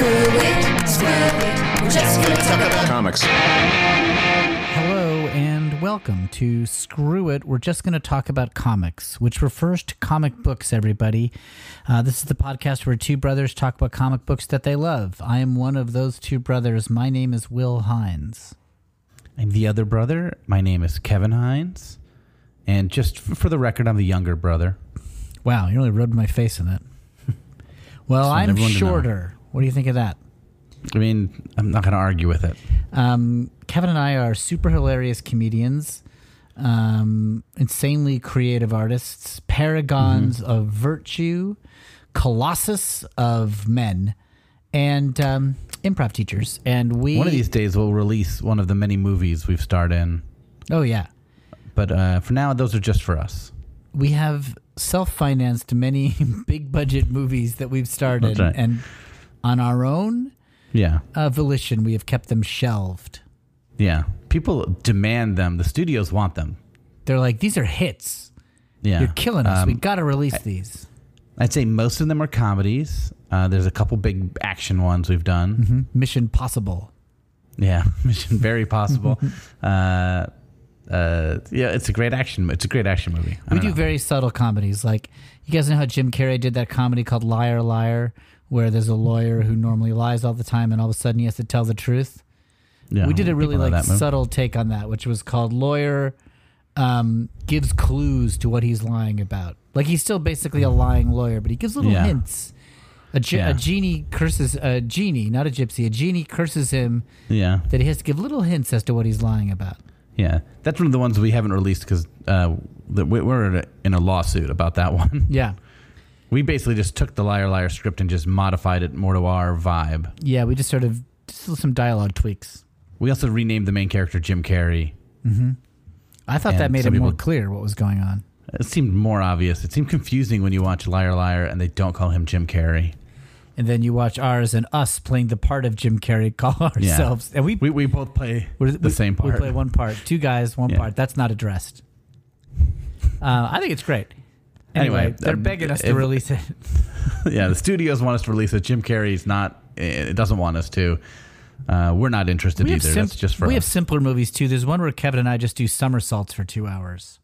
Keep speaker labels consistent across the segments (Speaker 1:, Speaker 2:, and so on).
Speaker 1: Screw it, screw it. We're just gonna talk about
Speaker 2: Comics.
Speaker 3: Hello and welcome to Screw It. We're just going to talk about comics, which refers to comic books, everybody. Uh, this is the podcast where two brothers talk about comic books that they love. I am one of those two brothers. My name is Will Hines.
Speaker 4: I'm the other brother. My name is Kevin Hines. And just f- for the record, I'm the younger brother.
Speaker 3: Wow, you really rubbed my face in it. Well,
Speaker 4: want
Speaker 3: I'm
Speaker 4: everyone to know.
Speaker 3: shorter. What do you think of that?
Speaker 4: I mean, I'm not going to argue with it.
Speaker 3: Um, Kevin and I are super hilarious comedians, um, insanely creative artists, paragons
Speaker 4: Mm-hmm.
Speaker 3: of virtue, colossus of men, and um, improv teachers. And we
Speaker 4: One of these days, we'll release one of the many movies we've starred in.
Speaker 3: Oh yeah,
Speaker 4: But uh, for now, those are just for us.
Speaker 3: we have self-financed many big budget movies that we've started,
Speaker 4: That's right.
Speaker 3: and on our own
Speaker 4: Yeah.
Speaker 3: uh, volition, we have kept them shelved.
Speaker 4: Yeah. People demand them. The studios want them.
Speaker 3: They're like, these are hits.
Speaker 4: Yeah.
Speaker 3: You're killing us. we
Speaker 4: Um,
Speaker 3: got to release these.
Speaker 4: I'd say most of them are comedies. Uh, there's a couple big action ones we've done.
Speaker 3: Mission Possible.
Speaker 4: Yeah, Mission Very Possible. uh, uh, yeah, it's a great action. It's a great action movie. I
Speaker 3: We do
Speaker 4: know.
Speaker 3: very subtle comedies. Like you guys know how Jim Carrey did that comedy called Liar Liar, where there's a lawyer who normally lies all the time, and all of a sudden he has to tell the truth.
Speaker 4: Yeah,
Speaker 3: we did a really like subtle take on that, which was called Lawyer um, gives clues to what he's lying about. Like he's still basically a lying lawyer, but he gives little
Speaker 4: Yeah.
Speaker 3: hints. A, ge-
Speaker 4: Yeah.
Speaker 3: a genie curses a genie, not a gypsy. A genie curses him
Speaker 4: Yeah,
Speaker 3: that he has to give little hints as to what he's lying about.
Speaker 4: yeah. That's one of the ones we haven't released because uh, we- we're in a lawsuit about that one.
Speaker 3: Yeah,
Speaker 4: We basically just took the Liar Liar script and just modified it more to our vibe.
Speaker 3: yeah. We just sort of just some dialogue tweaks.
Speaker 4: We also renamed the main character Jim Carrey.
Speaker 3: I thought that made it more
Speaker 4: people-
Speaker 3: clear what was going on.
Speaker 4: It seemed more obvious. It seemed confusing when you watch Liar Liar and they don't call him Jim Carrey.
Speaker 3: And then you watch ours and us playing the part of Jim Carrey call ourselves. And we,
Speaker 4: We, we both play the
Speaker 3: we-
Speaker 4: same part.
Speaker 3: We play one part. Two guys, one
Speaker 4: Yeah.
Speaker 3: part. That's not addressed. Uh, I think it's great. Anyway,
Speaker 4: Anyway,
Speaker 3: they're
Speaker 4: um,
Speaker 3: begging us to release it.
Speaker 4: yeah, the studios want us to release it. Jim Carrey's not. It doesn't want us to. Uh, we're not interested
Speaker 3: We
Speaker 4: either.
Speaker 3: sim-
Speaker 4: That's just for
Speaker 3: we have simpler movies too. There's one where Kevin and I just do somersaults for two hours.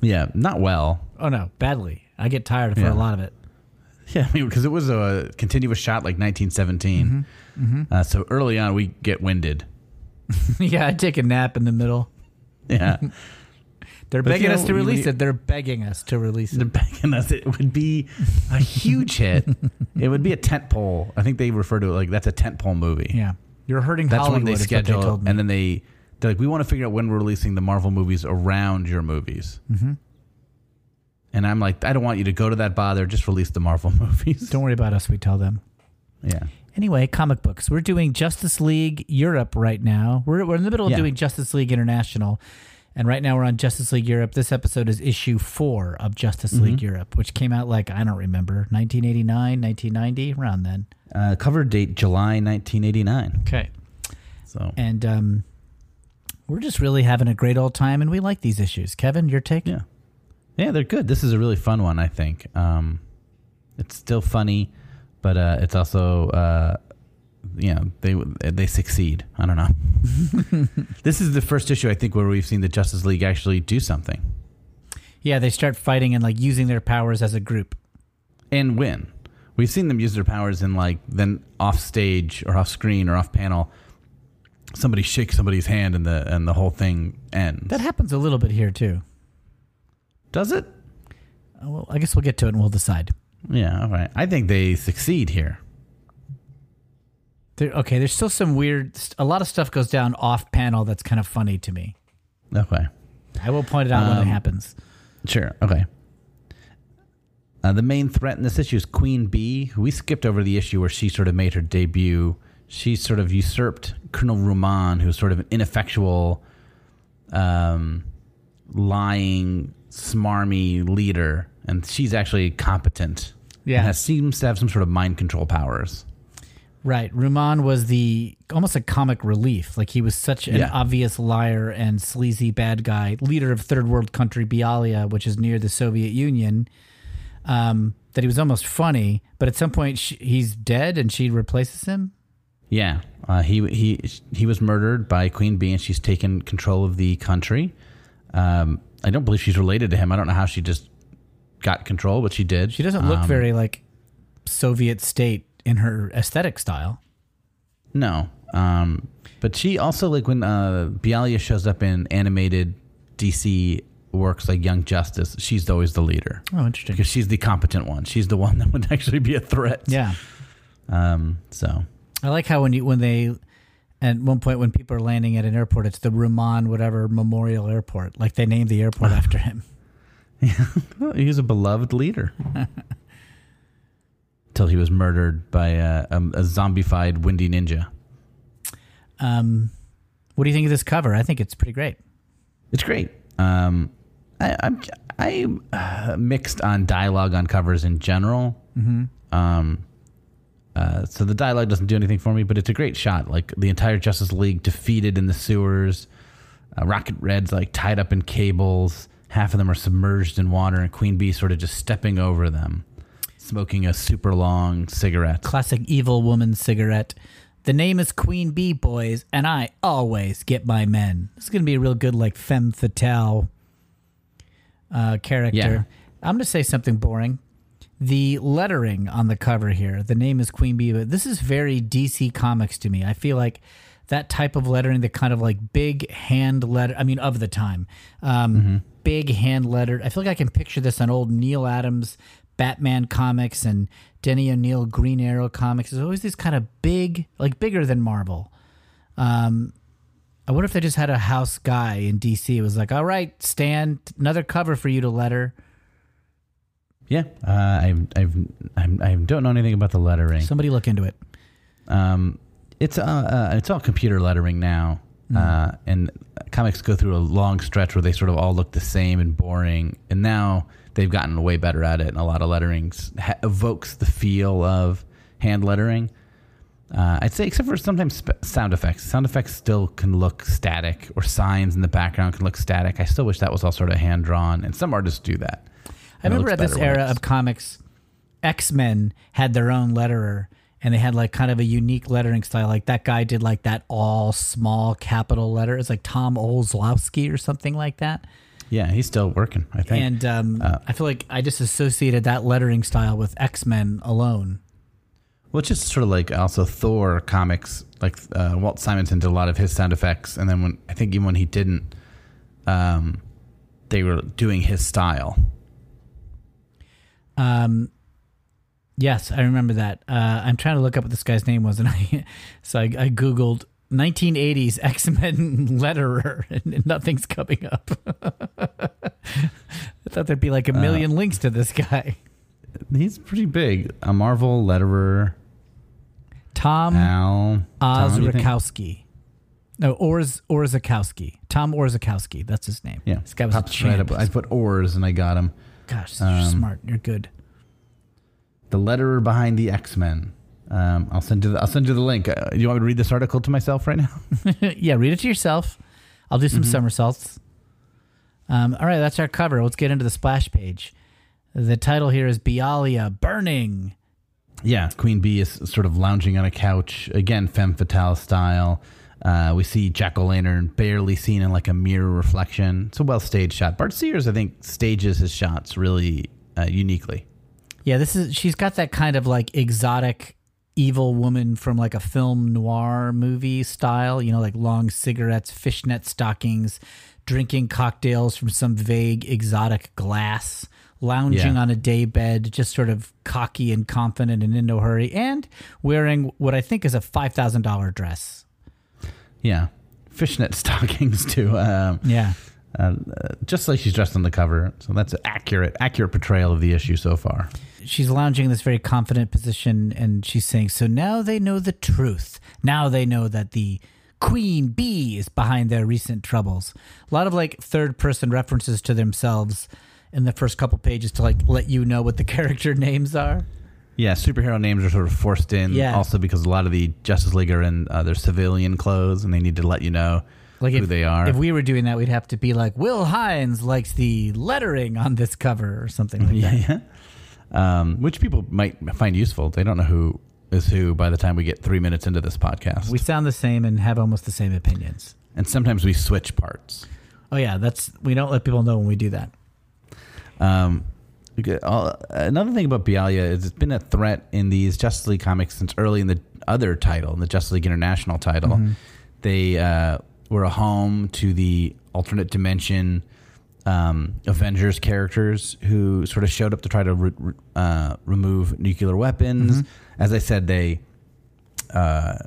Speaker 4: yeah, not well.
Speaker 3: Oh no, badly. I get tired for
Speaker 4: Yeah.
Speaker 3: a lot of it.
Speaker 4: Yeah, I mean, because it was a continuous shot like 1917.
Speaker 3: Mm-hmm.
Speaker 4: Uh, so early on, we get winded.
Speaker 3: yeah, I take a nap in the middle.
Speaker 4: Yeah,
Speaker 3: They're
Speaker 4: But,
Speaker 3: begging
Speaker 4: you
Speaker 3: us to release
Speaker 4: you-
Speaker 3: it. They're begging us to release it.
Speaker 4: they're begging us. It would be a huge hit. it would be a tent pole. I think they refer to it like that's a tent pole movie.
Speaker 3: Yeah, you're hurting
Speaker 4: that's
Speaker 3: Hollywood.
Speaker 4: when they schedule,
Speaker 3: me.
Speaker 4: and then they they're like, we want to figure out when we're releasing the Marvel movies around your movies. Mm-hmm. And I'm like, I don't want you to go to that bother. Just release the Marvel movies.
Speaker 3: Don't worry about us. We tell them.
Speaker 4: Yeah.
Speaker 3: Anyway, comic books. We're doing Justice League Europe right now. We're, we're in the middle of
Speaker 4: Yeah.
Speaker 3: doing Justice League International. And right now we're on Justice League Europe. This episode is issue four of Justice
Speaker 4: Mm-hmm.
Speaker 3: League Europe, which came out like, I don't remember, 1989, 1990, around then.
Speaker 4: Uh, cover date July 1989.
Speaker 3: Okay.
Speaker 4: So
Speaker 3: And um, we're just really having a great old time, and we like these issues. Kevin, your take?
Speaker 4: yeah, yeah, they're good. This is a really fun one. I think. Um, it's still funny, but uh, it's also uh, you know they they succeed. I don't know. this is the first issue I think where we've seen the Justice League actually do something
Speaker 3: Yeah, they start fighting and like using their powers as a group.
Speaker 4: and win. We've seen them use their powers in like then off stage or off screen or off panel. Somebody shakes somebody's hand and the and the whole thing ends.
Speaker 3: That happens a little bit here too.
Speaker 4: Does it?
Speaker 3: Uh, Well, I guess we'll get to it and we'll decide.
Speaker 4: Yeah. All right. I think they succeed here.
Speaker 3: There, okay, there's still some weird. A lot of stuff goes down off panel that's kind of funny to me.
Speaker 4: Okay.
Speaker 3: I will point it out when it
Speaker 4: Um,
Speaker 3: happens.
Speaker 4: Sure. Okay. Uh, the main threat in this issue is Queen Bee, who we skipped over the issue where she sort of made her debut. She sort of usurped Colonel Ruman, who's sort of an ineffectual, um, lying, smarmy leader, and she's actually competent.
Speaker 3: Yeah.
Speaker 4: and has, seems to have some sort of mind control powers.
Speaker 3: Right, Ruman was the almost a comic relief. Like he was such an
Speaker 4: Yeah.
Speaker 3: obvious liar and sleazy bad guy, leader of third world country Bialya, which is near the Soviet Union. Um, that he was almost funny, but at some point she, he's dead and she replaces him.
Speaker 4: Yeah, uh, he he he was murdered by Queen Bee, and she's taken control of the country. Um, I don't believe she's related to him. I don't know how she just got control, but she did.
Speaker 3: She doesn't look
Speaker 4: Um,
Speaker 3: very like Soviet state in her aesthetic style.
Speaker 4: No, um, but she also like when uh, Bialya shows up in animated DC works like Young Justice. She's always the leader
Speaker 3: Oh, interesting.
Speaker 4: because she's the competent one. She's the one that would actually be a threat.
Speaker 3: Yeah.
Speaker 4: Um. So
Speaker 3: I like how when you when they at one point when people are landing at an airport, it's the Ruman whatever Memorial Airport. Like they named the airport after him.
Speaker 4: well, he's a beloved leader. Till he was murdered by a, a, a zombified windy ninja.
Speaker 3: Um, what do you think of this cover? I think it's pretty great.
Speaker 4: It's great. Um, I, I'm I'm uh, mixed on dialogue on covers in general. Mm-hmm. Um, uh, so the dialogue doesn't do anything for me, but it's a great shot. Like the entire Justice League defeated in the sewers. Uh, Rocket Red's like tied up in cables. Half of them are submerged in water, and Queen Bee sort of just stepping over them, smoking a super long cigarette.
Speaker 3: Classic evil woman cigarette. The name is Queen Bee, boys, and I always get my men. This is going to be a real good, like, femme fatale uh, character.
Speaker 4: Yeah.
Speaker 3: I'm going to say something boring. The lettering on the cover here, the name is Queen Bee, but this is very DC Comics to me. I feel like that type of lettering, the kind of like big hand letter, I mean, of the time, um, big hand lettered. I feel like I can picture this on old Neal Adams Batman comics and Denny O'Neil Green Arrow comics. There's always these kind of big, like bigger than Marvel. Um, I wonder if they just had a house guy in DC. It was like, all right, Stan, another cover for you to letter.
Speaker 4: Yeah, uh, I've, I've, I'm, I don't know anything about the lettering.
Speaker 3: Somebody look into it.
Speaker 4: Um, it's uh, uh, it's all computer lettering now, uh, and comics go through a long stretch where they sort of all look the same and boring. And now they've gotten way better at it, and a lot of lettering ha- evokes the feel of hand lettering. Uh, I'd say, except for sometimes sp- sound effects. Sound effects still can look static, or signs in the background can look static. I still wish that was all sort of hand drawn, and some artists do that.
Speaker 3: I remember at this era of comics, X Men had their own letterer, and they had like kind of a unique lettering style. Like that guy did like that all small capital letter. It's like Tom Olszewski or something like that.
Speaker 4: Yeah, he's still working. I think.
Speaker 3: And um,
Speaker 4: Uh,
Speaker 3: I feel like I just associated that lettering style with X Men alone.
Speaker 4: Well, it's just sort of like also Thor comics. Like uh, Walt Simonson did a lot of his sound effects, and then when I think even when he didn't, um, they were doing his style.
Speaker 3: Um, yes, I remember that. Uh, I'm trying to look up what this guy's name was, and I so I, I googled 1980s X Men letterer, and nothing's coming up. I thought there'd be like a million links to this guy.
Speaker 4: He's pretty big. A Marvel letterer,
Speaker 3: Tom
Speaker 4: Al Tom, what do?
Speaker 3: Ozrakowski. No, Orz Orzakowski. Tom Orzechowski. That's his name.
Speaker 4: Yeah,
Speaker 3: This guy was a
Speaker 4: pops right
Speaker 3: champ.
Speaker 4: up. I put oars and I got him.
Speaker 3: Gosh, you're
Speaker 4: um,
Speaker 3: smart. You're good.
Speaker 4: The letterer behind the X Men. Um, I'll send you. The, I'll send you the link. Uh, you want me to read this article to myself right now?
Speaker 3: yeah, read it to yourself. I'll do some
Speaker 4: Mm-hmm.
Speaker 3: somersaults. Um, all right, that's our cover. Let's get into the splash page. The title here is Bialya Burning.
Speaker 4: Yeah, Queen Bee is sort of lounging on a couch again, femme fatale style. Uh, we see Jack O' Lantern barely seen in like a mirror reflection. It's a well staged shot. Bart Sears, I think, stages his shots really uh, uniquely.
Speaker 3: Yeah, this is she's got that kind of like exotic evil woman from like a film noir movie style, you know, like long cigarettes, fishnet stockings, drinking cocktails from some vague exotic glass, lounging
Speaker 4: Yeah.
Speaker 3: on a day bed, just sort of cocky and confident and in no hurry, and wearing what I think is a five thousand dollar dress.
Speaker 4: Yeah, fishnet stockings too. Um,
Speaker 3: Yeah.
Speaker 4: uh, just like she's dressed on the cover. So that's an accurate, accurate portrayal of the issue so far.
Speaker 3: She's lounging in this very confident position and she's saying, So now they know the truth. Now they know that the queen bee is behind their recent troubles. A lot of like third person references to themselves in the first couple pages to like let you know what the character names are.
Speaker 4: Yeah, superhero names are sort of forced in.
Speaker 3: Yeah.
Speaker 4: Also because a lot of the Justice League are in uh, their civilian clothes, and they need to let you know
Speaker 3: Like
Speaker 4: who
Speaker 3: if,
Speaker 4: they are.
Speaker 3: If we were doing that, we'd have to be like, Will Hines likes the lettering on this cover or something like
Speaker 4: yeah,
Speaker 3: that.
Speaker 4: yeah. Um, which people might find useful. They don't know who is who by the time we get three minutes into this podcast.
Speaker 3: We sound the same and have almost the same opinions.
Speaker 4: and sometimes we switch parts.
Speaker 3: Oh yeah, that's we don't let people know when we do that.
Speaker 4: Um, another thing about Bialya is it's been a threat in these Justice League comics since early in the other title, in the Justice League International title. They uh, were a home to the alternate dimension um, Avengers characters who sort of showed up to try to re- uh, remove nuclear weapons. As I said, they uh,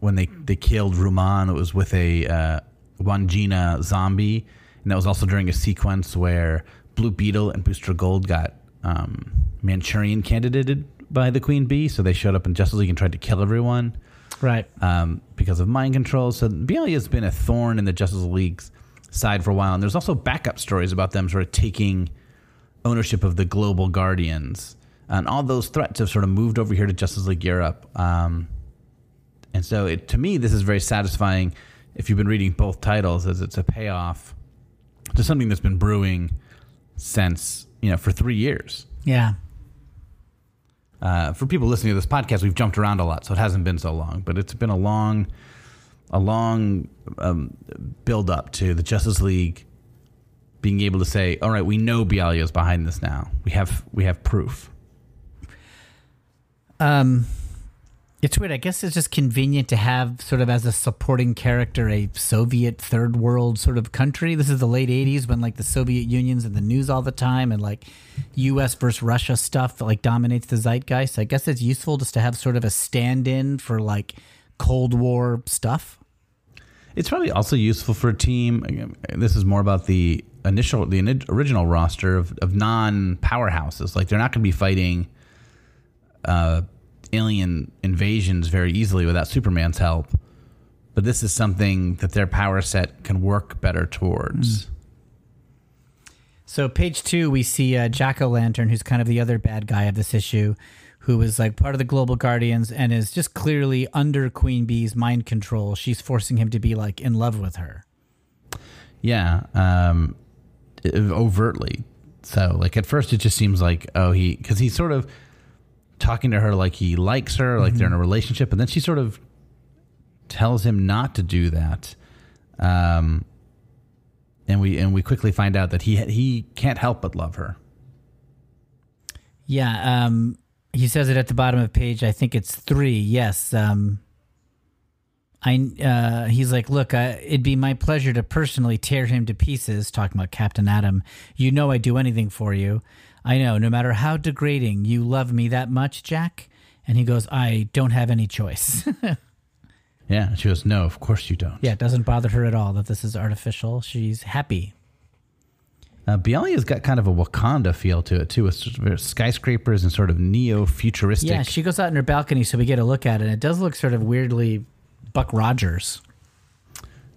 Speaker 4: when they they killed Ruman, it was with a uh, Wandjina zombie, and that was also during a sequence where Blue Beetle and Booster Gold got um, Manchurian candidated by the Queen Bee, so they showed up in Justice League and tried to kill everyone
Speaker 3: Right.
Speaker 4: um, because of mind control. So Bialya has been a thorn in the Justice League's side for a while, and there's also backup stories about them sort of taking ownership of the global guardians, and all those threats have sort of moved over here to Justice League Europe. Um, and so, it, to me, this is very satisfying. If you've been reading both titles, as it's a payoff to something that's been brewing since you know for three years.
Speaker 3: Yeah.
Speaker 4: Uh, for people listening to this podcast, we've jumped around a lot, so it hasn't been so long. But it's been a long, a long um, build up to the Justice League being able to say, "All right, we know Bialya is behind this now. We have we have proof."
Speaker 3: Um, it's weird. I guess it's just convenient to have sort of as a supporting character a Soviet third world sort of country. This is the late '80s when like the Soviet Union's in the news all the time, and like U.S. versus Russia stuff that like dominates the zeitgeist. I guess it's useful just to have sort of a stand-in for like Cold War stuff.
Speaker 4: It's probably also useful for a team. This is more about the initial, the original roster of, of non powerhouses. Like they're not going to be fighting uh, alien invasions very easily without Superman's help. But this is something that their power set can work better towards.
Speaker 3: So page two, we see uh, Jack O' Lantern, who's kind of the other bad guy of this issue, who is like part of the Global Guardians and is just clearly under Queen Bee's mind control. She's forcing him to be like in love with her.
Speaker 4: Yeah, um, overtly. So, like at first, it just seems like oh he because he's sort of talking to her like he likes her, like they're in a relationship, and then she sort of tells him not to do that. Um, and we and we quickly find out that he he can't help but love her.
Speaker 3: Yeah, um, he says it at the bottom of page. I think it's three. Yes. Um, I uh, he's like, look, uh, it'd be my pleasure to personally tear him to pieces. Talking about Captain Atom, you know I'd do anything for you. I know, no matter how degrading, you love me that much, Jack. And he goes, I don't have any choice.
Speaker 4: Yeah, she goes, no, of course you don't.
Speaker 3: yeah, it doesn't bother her at all that this is artificial. She's happy.
Speaker 4: Uh, Bialya's got kind of a Wakanda feel to it too, with sort of skyscrapers and sort of neo-futuristic.
Speaker 3: Yeah, she goes out in her balcony, so we get a look at it. And it does look sort of weirdly Buck Rogers.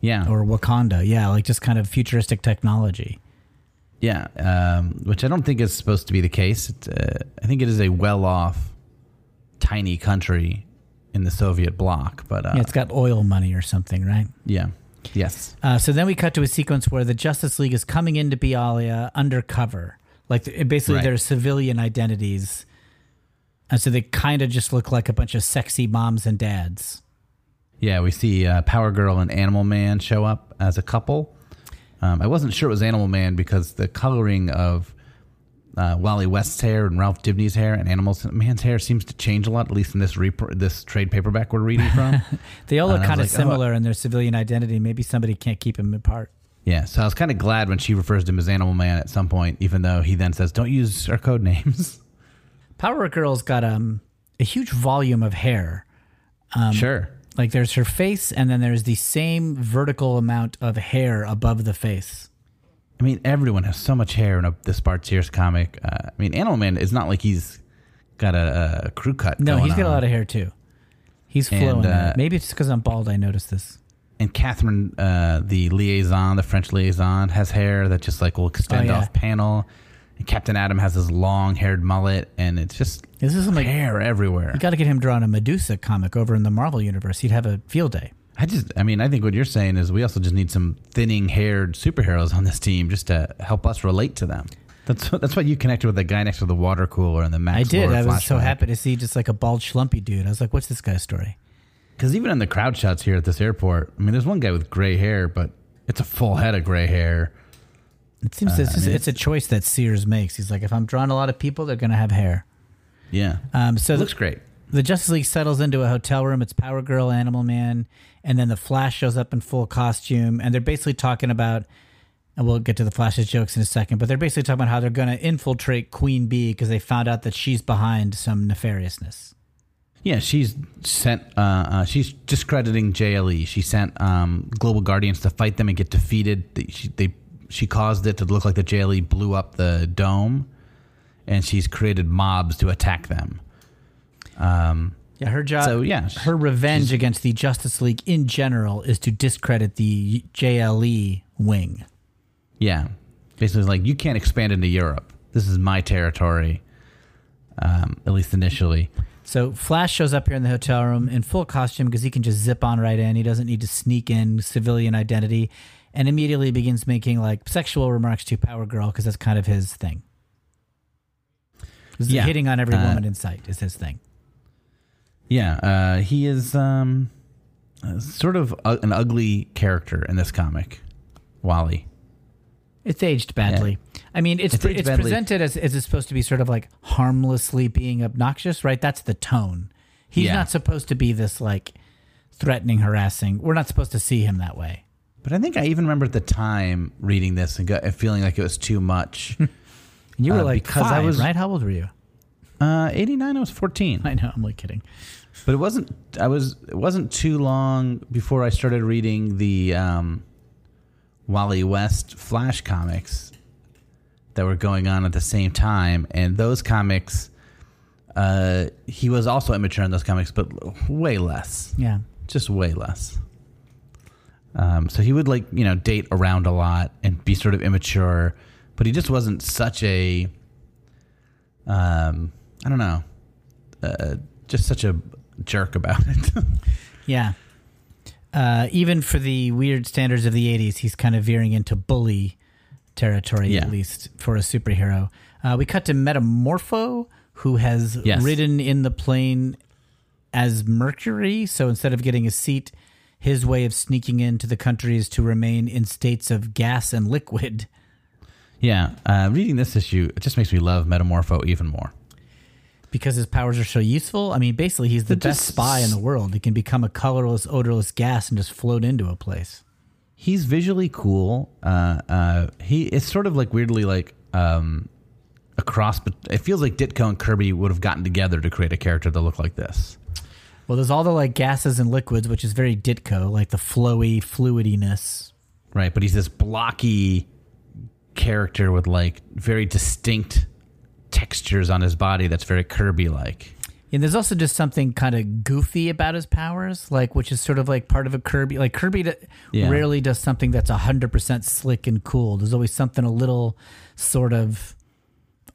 Speaker 4: yeah,
Speaker 3: or Wakanda. Yeah, like just kind of futuristic technology.
Speaker 4: Yeah, um, which I don't think is supposed to be the case. It's, uh, I think it is a well-off, tiny country in the Soviet bloc. But uh,
Speaker 3: Yeah, it's got oil money or something, right?
Speaker 4: yeah, yes,
Speaker 3: Uh, so then we cut to a sequence where the Justice League is coming into Bialya undercover. Like basically
Speaker 4: Right.
Speaker 3: their civilian identities. And so they kind of just look like a bunch of sexy moms and dads.
Speaker 4: yeah. We see uh, Power Girl and Animal Man show up as a couple. Um, I wasn't sure it was Animal Man because the coloring of uh, Wally West's hair and Ralph Dibny's hair and Animal Man's hair seems to change a lot, at least in this this trade paperback we're reading from.
Speaker 3: They all look kind of
Speaker 4: like, oh,
Speaker 3: similar in their civilian identity. Maybe somebody can't keep them apart.
Speaker 4: Yeah, so I was kind of glad when she refers to him as Animal Man at some point, even though he then says, "Don't use our code names."
Speaker 3: Power Girl's got um, a huge volume of hair. Um,
Speaker 4: sure.
Speaker 3: Like there's her face, and then there's the same vertical amount of hair above the face.
Speaker 4: I mean, everyone has so much hair in a, this Bart Sears comic. Uh, I mean, Animal Man is not like he's got a, a crew cut.
Speaker 3: No, he's got a lot of hair too. He's flowing. in
Speaker 4: uh.
Speaker 3: Maybe it's because I'm bald. I noticed this.
Speaker 4: And Catherine, uh, the liaison, the French liaison, has hair that just like will extend
Speaker 3: Oh, yeah.
Speaker 4: off panel. And Captain Atom has this long-haired mullet, and it's just
Speaker 3: This is like
Speaker 4: hair everywhere.
Speaker 3: you got to get him drawing a Medusa comic over in the Marvel universe. He'd have a field day.
Speaker 4: I just, I mean, I think what you're saying is we also just need some thinning-haired superheroes on this team just to help us relate to them. That's that's why you connected with the guy next to the water cooler and the Max.
Speaker 3: I did.
Speaker 4: Lord
Speaker 3: I was so happy to see just like a bald, schlumpy dude. I was like, "What's this guy's story?"
Speaker 4: Because even in the crowd shots here at this airport, I mean, there's one guy with gray hair, but it's a full head of gray hair.
Speaker 3: It seems
Speaker 4: Uh,
Speaker 3: it's,
Speaker 4: I mean,
Speaker 3: it's a choice that Sears makes. He's like, if I'm drawing a lot of people, they're going to have hair.
Speaker 4: Yeah,
Speaker 3: Um, so
Speaker 4: it
Speaker 3: the,
Speaker 4: looks great.
Speaker 3: the Justice League settles into a hotel room. It's Power Girl, Animal Man, and then the Flash shows up in full costume, and they're basically talking about. And we'll get to the Flash's jokes in a second, but they're basically talking about how they're going to infiltrate Queen Bee because they found out that she's behind some nefariousness.
Speaker 4: Yeah, she's sent. Uh, uh, she's discrediting JLE. She sent um, Global Guardians to fight them and get defeated. They, she, they she caused it to look like the JLE blew up the dome, and she's created mobs to attack them. Um,
Speaker 3: Yeah, her job.
Speaker 4: So, yeah,
Speaker 3: her revenge against the Justice League in general is to discredit the JLE wing.
Speaker 4: yeah, basically, like you can't expand into Europe. This is my territory. Um, at least initially.
Speaker 3: So Flash shows up here in the hotel room in full costume because he can just zip on right in. He doesn't need to sneak in civilian identity, and immediately begins making like sexual remarks to Power Girl because that's kind of his thing.
Speaker 4: Yeah.
Speaker 3: hitting on every
Speaker 4: Uh,
Speaker 3: woman in sight is his thing.
Speaker 4: Yeah, uh, he is um, sort of u- an ugly character in this comic, Wally.
Speaker 3: It's aged badly. I mean, it's
Speaker 4: It's
Speaker 3: pre-
Speaker 4: aged
Speaker 3: it's
Speaker 4: badly.
Speaker 3: presented as as it's supposed to be sort of like harmlessly being obnoxious, right? That's the tone. He's
Speaker 4: Yeah.
Speaker 3: not supposed to be this like threatening, harassing. We're not supposed to see him that way.
Speaker 4: But I think I even remember at the time reading this and got, feeling like it was too much.
Speaker 3: And you were
Speaker 4: Uh,
Speaker 3: like
Speaker 4: because I
Speaker 3: five,
Speaker 4: was-
Speaker 3: right? How old were you?
Speaker 4: uh, 89, I was 14.
Speaker 3: I know. I'm only kidding.
Speaker 4: But it wasn't, I was, it wasn't too long before I started reading the um, Wally West Flash comics that were going on at the same time. And those comics, uh, he was also immature in those comics, but way less.
Speaker 3: Yeah.
Speaker 4: just way less. Um, so he would like you know date around a lot and be sort of immature, but he just wasn't such a, um, I don't know, uh, just such a jerk about it.
Speaker 3: Yeah. Uh, even for the weird standards of the 80s, he's kind of veering into bully territory,
Speaker 4: Yeah.
Speaker 3: at least for a superhero. Uh, we cut to Metamorpho, who has
Speaker 4: Yes.
Speaker 3: ridden in the plane as Mercury. So instead of getting a seat, his way of sneaking into the country is to remain in states of gas and liquid.
Speaker 4: yeah, uh, reading this issue it just makes me love Metamorpho even more.
Speaker 3: Because his powers are so useful. I mean, basically, he's the best spy in the world. He can become a colorless, odorless gas and just float into a place.
Speaker 4: He's visually cool. Uh, uh, he it's sort of like weirdly like um, a cross, but it feels like Ditko and Kirby would have gotten together to create a character that looked like this.
Speaker 3: Well, there's all the like gases and liquids, which is very Ditko, like the flowy fluidiness.
Speaker 4: Right, but he's this blocky character with like very distinct textures on his body that's very Kirby like.
Speaker 3: And there's also just something kind of goofy about his powers, like which is sort of like part of a Kirby. Like Kirby d-
Speaker 4: Yeah.
Speaker 3: rarely does something that's hundred percent slick and cool. There's always something a little sort of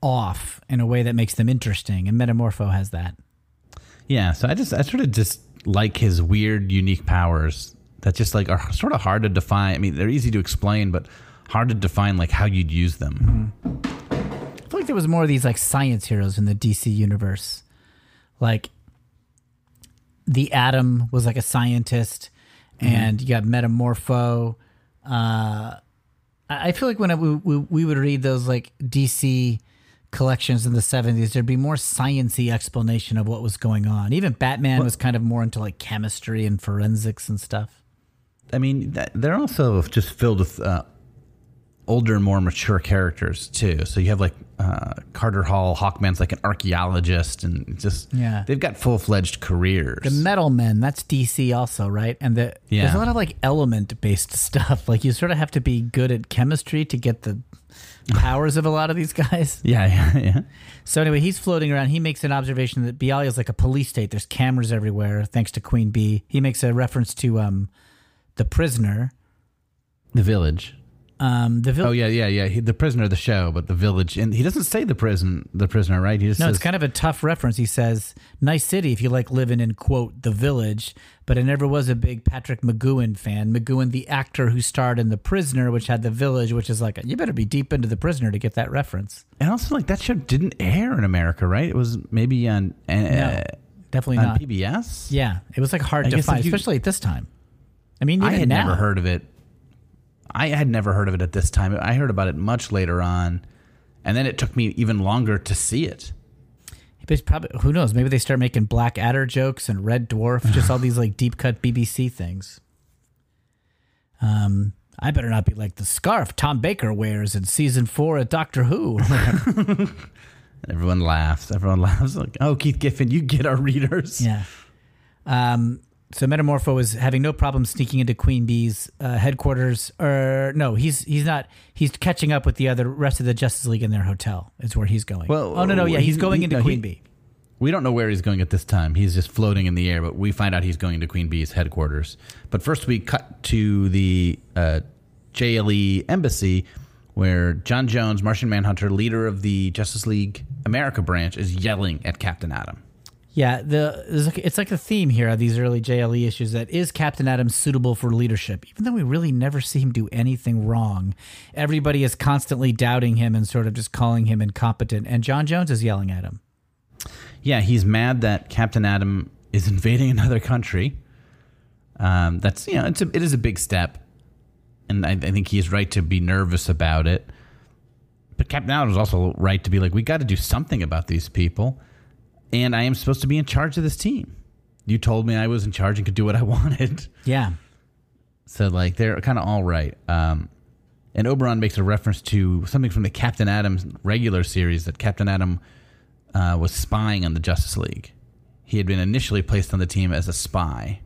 Speaker 3: off in a way that makes them interesting. And Metamorpho has that.
Speaker 4: Yeah, so I just I sort of just like his weird unique powers that just like are sort of hard to define. I mean, they're easy to explain but hard to define like how you'd use them. Mm-hmm.
Speaker 3: I feel like there was more of these like science heroes in the DC universe. Like the Atom was like a scientist, and you got Metamorpho. Uh, I feel like when I, we, we we would read those like DC collections in the seventies, there'd be more sciency explanation of what was going on. Even Batman was kind of more into like chemistry and forensics and stuff.
Speaker 4: I mean, that, they're also just filled with uh, older more mature characters too. So you have like uh, Carter Hall, Hawkman's like an archaeologist, and just
Speaker 3: Yeah.
Speaker 4: they've got full fledged careers.
Speaker 3: The Metal Men, that's DC also, right? And the, there's a lot of like element based stuff. Like you sort of have to be good at chemistry to get the powers of a lot of these guys.
Speaker 4: yeah, yeah, yeah.
Speaker 3: So anyway, he's floating around. He makes an observation that Bialya is like a police state. There's cameras everywhere, thanks to Queen Bee. He makes a reference to um, the prisoner.
Speaker 4: The village.
Speaker 3: Um, the
Speaker 4: Oh yeah, yeah, yeah. He, the prisoner of the show, but the village, and he doesn't say the prison, the prisoner, right? He just
Speaker 3: No,
Speaker 4: says,
Speaker 3: it's kind of a tough reference. He says, "Nice city if you like living in quote the village." But I never was a big Patrick McGoohan fan. McGoohan, the actor who starred in The Prisoner, which had the village, which is like you better be deep into The Prisoner to get that reference.
Speaker 4: and also like that show didn't air in America, right? It was maybe on uh,
Speaker 3: No, definitely
Speaker 4: on
Speaker 3: not.
Speaker 4: PBS.
Speaker 3: Yeah, it was like hard
Speaker 4: I
Speaker 3: to find,
Speaker 4: you-
Speaker 3: especially at this time. I mean,
Speaker 4: I had
Speaker 3: now.
Speaker 4: never heard of it. I had never heard of it at this time. I heard about it much later on, and then it took me even longer to see it.
Speaker 3: But probably who knows? Maybe they start making Black Adder jokes and Red Dwarf, just all these like deep cut BBC things. Um, I better not be like the scarf Tom Baker wears in season four of Doctor Who.
Speaker 4: Everyone laughs. Everyone laughs. Like, oh, Keith Giffen, you get our readers.
Speaker 3: yeah. Um, so Metamorpho is having no problem sneaking into Queen Bee's uh, headquarters. Or no, he's he's not. He's catching up with the other rest of the Justice League in their hotel. Is where he's going.
Speaker 4: Well,
Speaker 3: oh no, no, yeah, he's going
Speaker 4: he-
Speaker 3: into
Speaker 4: no,
Speaker 3: Queen
Speaker 4: he-
Speaker 3: Bee.
Speaker 4: We don't know where he's going at this time. He's just floating in the air, but we find out he's going to Queen Bee's headquarters. But first, we cut to the uh, JLE embassy where John Jones, Martian Manhunter, leader of the Justice League America branch, is yelling at Captain Atom.
Speaker 3: Yeah, the it's like a theme here of these early JLE issues that is Captain Atom suitable for leadership, even though we really never see him do anything wrong. Everybody is constantly doubting him and sort of just calling him incompetent, and John Jones is yelling at him.
Speaker 4: Yeah, he's mad that Captain Atom is invading another country. Um, that's you know, it's a, it is a big step, and I, I think is right to be nervous about it. But Captain Atom's also right to be like, we got to do something about these people, and I am supposed to be in charge of this team. You told me I was in charge and could do what I wanted.
Speaker 3: Yeah,
Speaker 4: So like they're kind of all right. Um, and Oberon makes a reference to something from the Captain Atom's regular series that Captain Atom uh, was spying on the Justice League. He had been initially placed on the team as a spy.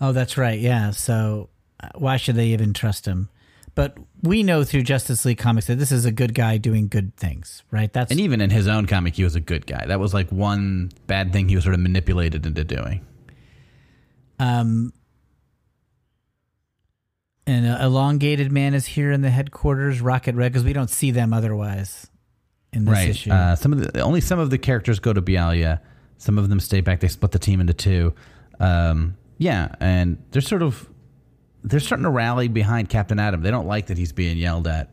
Speaker 3: oh, that's right. Yeah, so uh, why should they even trust him? But we know through Justice League comics that this is a good guy doing good things, right? That's
Speaker 4: And even in his own comic, he was a good guy. That was like one bad thing he was sort of manipulated into doing.
Speaker 3: Um, an elongated man is here in the headquarters, Rocket Red, because we don't see them otherwise in this issue.
Speaker 4: Uh, some of the only some of the characters go to Bialya. Some of them stay back. They split the team into two. Um, yeah, and they're sort of they're starting to rally behind Captain Atom. They don't like that he's being yelled at.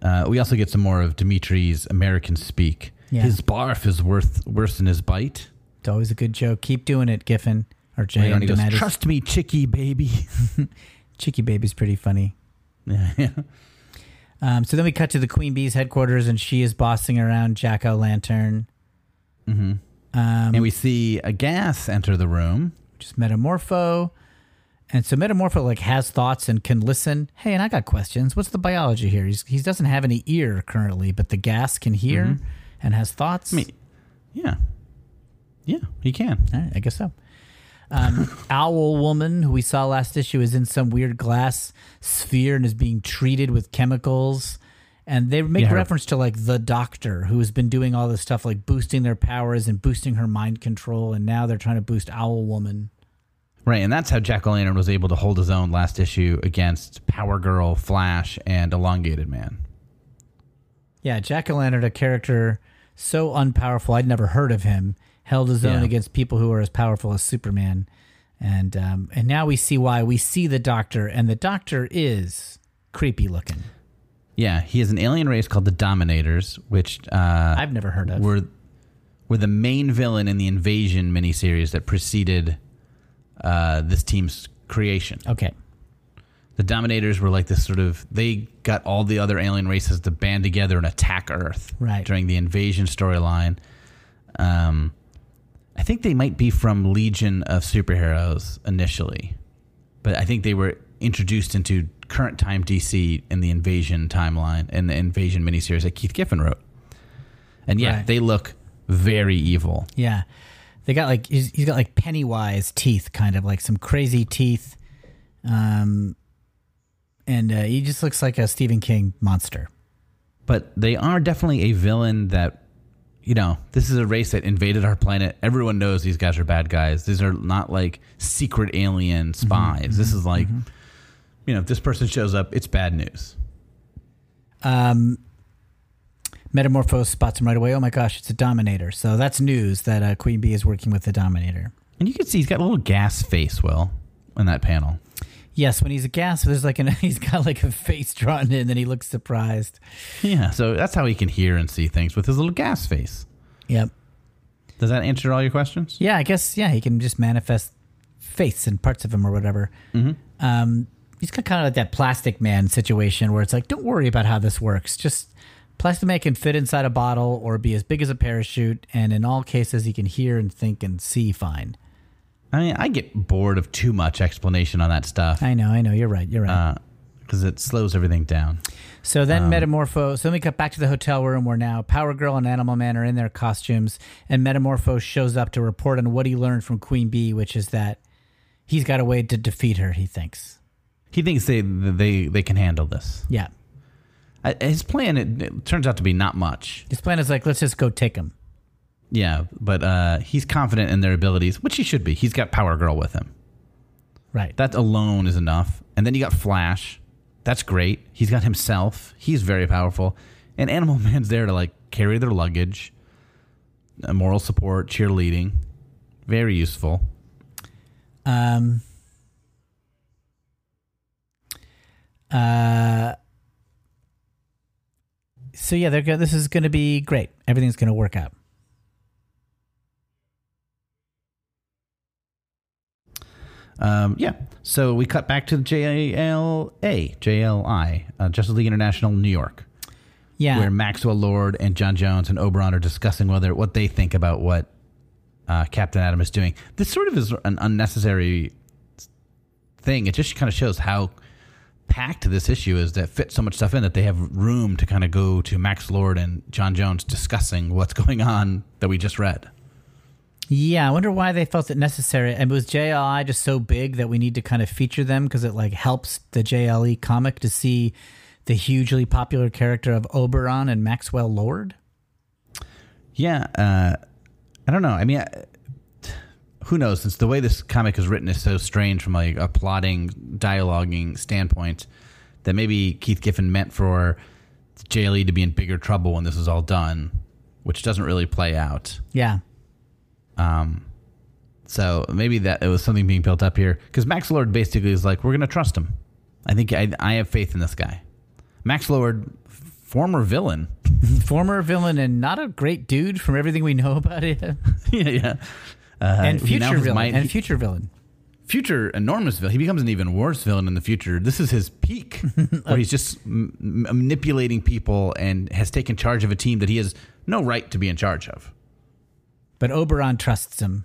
Speaker 4: Uh, we also get some more of Dimitri's American speak.
Speaker 3: Yeah.
Speaker 4: His barf is worth worse than his bite.
Speaker 3: it's always a good joke. Keep doing it, Giffen or Jay.
Speaker 4: Later goes, "Trust me, chicky baby."
Speaker 3: Chicky Baby's pretty funny.
Speaker 4: yeah.
Speaker 3: Um, so then we cut to the Queen Bee's headquarters, and she is bossing around Jack O' Lantern. Mm-hmm. Um,
Speaker 4: and we see a gas enter the room.
Speaker 3: just Metamorpho. And so Metamorpho like has thoughts and can listen. Hey, and I got questions. What's the biology here? He's, he doesn't have any ear currently, but the gas can hear and has thoughts.
Speaker 4: I mean, yeah, yeah, he can.
Speaker 3: Right, I guess so. Um, Owl Woman, who we saw last issue, is in some weird glass sphere and is being treated with chemicals. And they make
Speaker 4: Yeah,
Speaker 3: reference to like the doctor who has been doing all this stuff, like boosting their powers and boosting her mind control. And now they're trying to boost Owl Woman.
Speaker 4: Right, and that's how Jack O' Lantern was able to hold his own last issue against Power Girl, Flash, and Elongated Man.
Speaker 3: Yeah, Jack O' Lantern, a character so unpowerful, I'd never heard of him, held his own
Speaker 4: Yeah.
Speaker 3: against people who are as powerful as Superman. And um, and now we see why. We see the doctor, and the doctor is creepy looking.
Speaker 4: Yeah, he is an alien race called the Dominators, which uh,
Speaker 3: I've never heard of.
Speaker 4: were were the main villain in the Invasion miniseries that preceded uh, this team's creation.
Speaker 3: Okay.
Speaker 4: The Dominators were like this sort of they got all the other alien races to band together and attack Earth
Speaker 3: Right.
Speaker 4: during the Invasion storyline. Um, I think they might be from Legion of Superheroes initially, but I think they were introduced into current time DC in the Invasion timeline in the Invasion miniseries that Keith Giffen wrote. And yeah,
Speaker 3: Right.
Speaker 4: they look very evil.
Speaker 3: Yeah. They got like he's, he's got like Pennywise teeth, kind of like some crazy teeth, um, and uh, he just looks like a Stephen King monster.
Speaker 4: but they are definitely a villain that you know this is a race that invaded our planet. Everyone knows these guys are bad guys. These are not like secret alien spies. This is like you know, if this person shows up, it's bad news.
Speaker 3: Um, Metamorpho spots him right away. Oh my gosh, it's a Dominator. So that's news that uh, Queen Bee is working with the Dominator.
Speaker 4: And you can see he's got a little gas face, Will, in that panel.
Speaker 3: Yes, when he's a gas, there's like an he's got like a face drawn in, and he looks surprised.
Speaker 4: Yeah, so that's how he can hear and see things with his little gas face.
Speaker 3: Yep.
Speaker 4: Does that answer all your questions?
Speaker 3: Yeah, I guess yeah, he can just manifest face and parts of him or whatever.
Speaker 4: Mm-hmm.
Speaker 3: Um, he's got kind of like that Plastic Man situation where it's like, don't worry about how this works. Just Plastic Man can fit inside a bottle or be as big as a parachute, and in all cases, he can hear and think and see fine.
Speaker 4: I mean, I get bored of too much explanation on that stuff
Speaker 3: I know, I know. You're right. You're right.
Speaker 4: Uh, because it slows everything down.
Speaker 3: So then um, Metamorpho, so then we cut back to the hotel room where now Power Girl and Animal Man are in their costumes, and Metamorpho shows up to report on what he learned from Queen Bee, which is that he's got a way to defeat her, he thinks.
Speaker 4: He thinks they they they can handle this.
Speaker 3: Yeah.
Speaker 4: His plan it, it turns out to be not much.
Speaker 3: His plan is like, let's just go take him.
Speaker 4: Yeah, but uh, he's confident in their abilities, which he should be. He's got Power Girl with him.
Speaker 3: Right.
Speaker 4: That alone is enough. And then you got Flash. That's great. He's got himself. He's very powerful. And Animal Man's there to like carry their luggage, uh, moral support, cheerleading. Very useful.
Speaker 3: Um, uh, so yeah, they're go- this is going to be great. Everything's going to work out.
Speaker 4: Um, yeah. So we cut back to the JLA, JLI, uh, Justice League International, New York,
Speaker 3: Yeah.
Speaker 4: where Maxwell Lord and John Jones and Oberon are discussing whether what they think about what uh, Captain Atom is doing. This sort of is an unnecessary thing. It just kind of shows how packed this issue is that fits so much stuff in that they have room to kind of go to Max Lord and John Jones discussing what's going on that we just read.
Speaker 3: Yeah, I wonder why they felt it necessary. And was JLI just so big that we need to kind of feature them because it like helps the JLE comic to see the hugely popular character of Oberon and Maxwell Lord?
Speaker 4: Yeah, uh, I don't know. I mean, I, who knows? Since the way this comic is written is so strange from like a plotting, dialoguing standpoint, that maybe Keith Giffen meant for JLE to be in bigger trouble when this is all done, which doesn't really play out.
Speaker 3: Yeah.
Speaker 4: Um, so maybe that it was something being built up here because Max Lord basically is like, we're going to trust him. I think I, I have faith in this guy. Max Lord, former villain.
Speaker 3: Former villain and not a great dude from everything we know about him.
Speaker 4: yeah, yeah. Uh,
Speaker 3: and future villain.
Speaker 4: mind-
Speaker 3: and future villain.
Speaker 4: future enormous villain. He becomes an even worse villain in the future. This is his peak, where he's just m- m- manipulating people and has taken charge of a team that he has no right to be in charge of.
Speaker 3: But Oberon trusts him.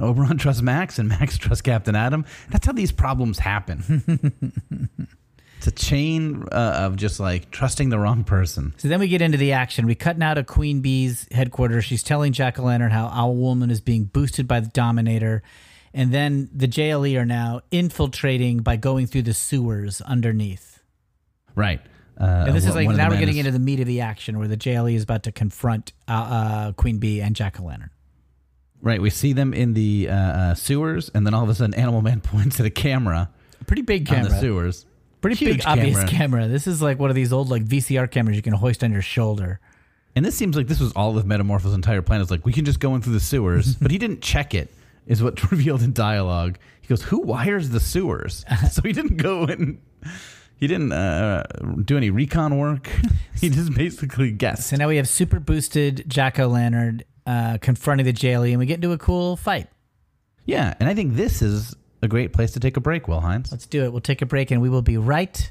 Speaker 4: Oberon trusts Max, and Max trusts Captain Atom. That's how these problems happen. it's a chain uh, of just like trusting the wrong person.
Speaker 3: So then we get into the action. We cut now to Queen Bee's headquarters. She's telling Jack o' Lantern how Owl Woman is being boosted by the Dominator. And then the JLE are now infiltrating by going through the sewers underneath.
Speaker 4: Right. Uh,
Speaker 3: And this is like
Speaker 4: of
Speaker 3: now we're getting
Speaker 4: is-
Speaker 3: into the meat of the action where the JLE is about to confront uh, uh, Queen Bee and Jack o' Lantern.
Speaker 4: Right. We see them in the uh, uh, sewers, and then all of a sudden, Animal Man points at a camera
Speaker 3: Pretty big
Speaker 4: on
Speaker 3: camera.
Speaker 4: the sewers.
Speaker 3: Pretty
Speaker 4: Huge
Speaker 3: big, obvious
Speaker 4: camera.
Speaker 3: camera. This is like one of these old like VCR cameras you can hoist on your shoulder.
Speaker 4: And this seems like this was all of Metamorpho's entire plan. Is like we can just go in through the sewers, but he didn't check it. Is what revealed in dialogue. He goes, "Who wires the sewers?" so he didn't go and he didn't uh, do any recon work. he just basically guessed.
Speaker 3: So now we have super boosted Jack o' Lantern uh, confronting the JLE, and we get into a cool fight.
Speaker 4: Yeah, and I think this is a great place to take a break. Will Hines.
Speaker 3: Let's do it. We'll take a break, and we will be right.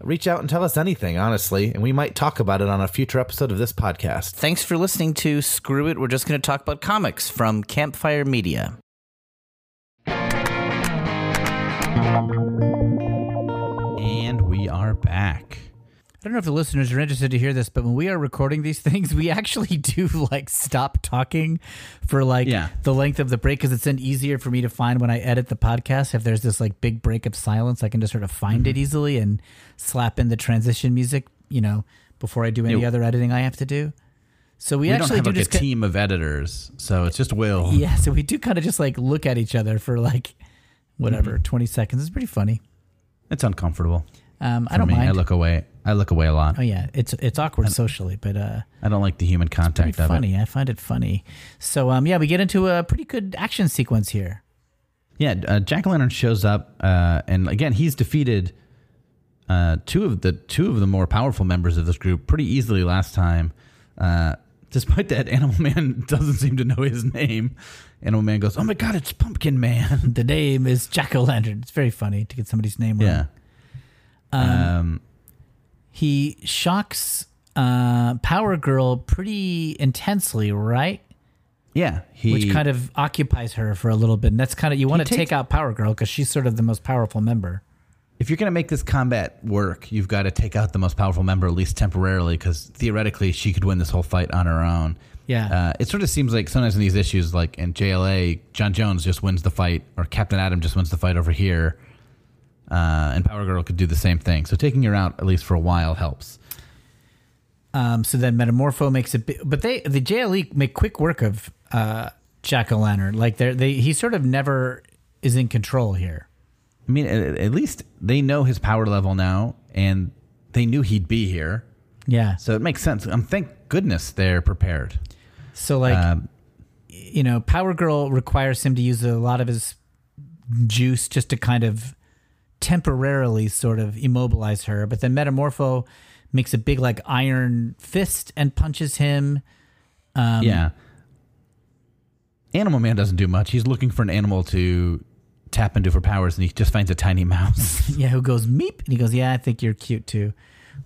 Speaker 2: Reach out and tell us anything, honestly, and we might talk about it on a future episode of this podcast.
Speaker 5: Thanks for listening to Screw It. We're just going to talk about comics from Campfire Media.
Speaker 3: Don't know if the listeners are interested to hear this, but when we are recording these things, we actually do like stop talking for like
Speaker 4: Yeah.
Speaker 3: the length of the break because it's then easier for me to find when I edit the podcast. If there's this like big break of silence, I can just sort of find
Speaker 4: Mm-hmm.
Speaker 3: it easily and slap in the transition music, you know, before I do any
Speaker 4: Yeah.
Speaker 3: other editing I have to do. So we,
Speaker 4: We,
Speaker 3: actually do
Speaker 4: like
Speaker 3: just
Speaker 4: a team of editors, so it's just Will.
Speaker 3: yeah, so we do kind of just like look at each other for like whatever
Speaker 4: Mm-hmm.
Speaker 3: 20 seconds. It's pretty funny.
Speaker 4: It's uncomfortable.
Speaker 3: Um, I don't
Speaker 4: me,
Speaker 3: mind.
Speaker 4: I look away. I look away a lot.
Speaker 3: oh yeah, it's it's awkward socially, but uh
Speaker 4: I don't like the human contact of it.
Speaker 3: funny. I find it funny. So um, yeah, we get into a pretty good action sequence here.
Speaker 4: Yeah, uh, Jack o' Lantern shows up, uh, and again, he's defeated uh, two of the two of the more powerful members of this group pretty easily last time. Uh, despite that, Animal Man doesn't seem to know his name. Animal Man goes, "Oh my God, it's Pumpkin Man!"
Speaker 3: The name is Jack o' Lantern. It's very funny to get somebody's name wrong.
Speaker 4: yeah.
Speaker 3: wrong.
Speaker 4: Um,
Speaker 3: He shocks uh, Power Girl pretty intensely, right?
Speaker 4: yeah. He
Speaker 3: Which kind of occupies her for a little bit. And that's kind of you want to take out Power Girl because she's sort of the most powerful member.
Speaker 4: if you're going to make this combat work, you've got to take out the most powerful member at least temporarily, because theoretically she could win this whole fight on her own.
Speaker 3: Yeah.
Speaker 4: Uh, it sort of seems like sometimes in these issues, like in JLA, John Jones just wins the fight, or Captain Atom just wins the fight over here, uh, and Power Girl could do the same thing. So taking her out at least for a while helps.
Speaker 3: Um, so then Metamorpho makes a bit, but they the JLE make quick work of uh, Jack o' Lantern. Like they're, they he sort of never is in control here.
Speaker 4: I mean, at, at least they know his power level now, and they knew he'd be here,
Speaker 3: Yeah.
Speaker 4: so it makes sense. Um, thank goodness they're prepared.
Speaker 3: So like
Speaker 4: Um,
Speaker 3: you know, Power Girl requires him to use a lot of his juice just to kind of temporarily sort of immobilize her. But then Metamorpho makes a big like iron fist and punches him. Um,
Speaker 4: yeah. Animal Man doesn't do much. He's looking for an animal to tap into for powers, and he just finds a tiny mouse.
Speaker 3: Yeah, who goes meep and he goes, Yeah, I think you're cute too.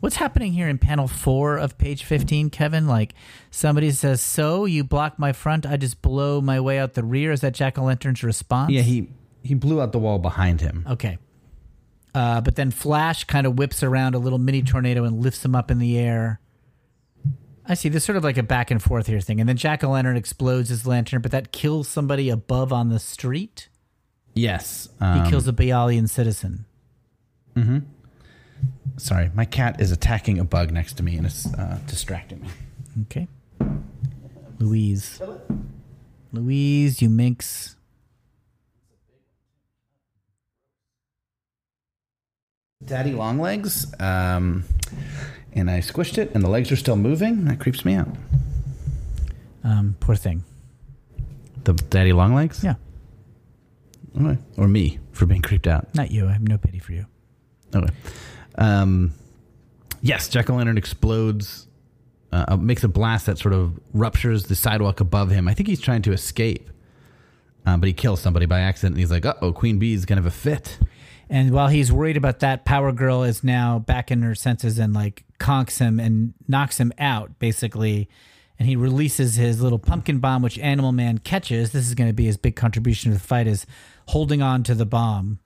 Speaker 3: What's happening here in panel four of page 15, Kevin? Like somebody says, So you block my front, I just blow my way out the rear. Is that Jack o' Lantern's response?
Speaker 4: yeah, he he blew out the wall behind him.
Speaker 3: Okay. Uh, but then Flash kind of whips around a little mini tornado and lifts him up in the air. I see. There's sort of like a back and forth here thing. And then Jack o' Lantern explodes his lantern, but that kills somebody above on the street.
Speaker 4: Yes.
Speaker 3: He
Speaker 4: um,
Speaker 3: kills a Bialyan citizen.
Speaker 4: Sorry, my cat is attacking a bug next to me, and it's uh, distracting me.
Speaker 3: Okay. Louise. Louise, you minx.
Speaker 4: Daddy Longlegs, um, and I squished it, and the legs are still moving. That creeps me out.
Speaker 3: Um, poor thing.
Speaker 4: The Daddy Longlegs,
Speaker 3: Yeah.
Speaker 4: Okay. or me for being creeped out.
Speaker 3: Not you. I have no pity for you.
Speaker 4: Okay. Um, yes, Jack o' Lantern explodes, uh, uh, makes a blast that sort of ruptures the sidewalk above him. I think he's trying to escape, uh, but he kills somebody by accident. And he's like, "Uh oh, Queen Bee's gonna have a fit."
Speaker 3: And while he's worried about that, Power Girl is now back in her senses and like conks him and knocks him out, basically. And he releases his little pumpkin bomb, which Animal Man catches. This is going to be his big contribution to the fight: is holding on to the bomb,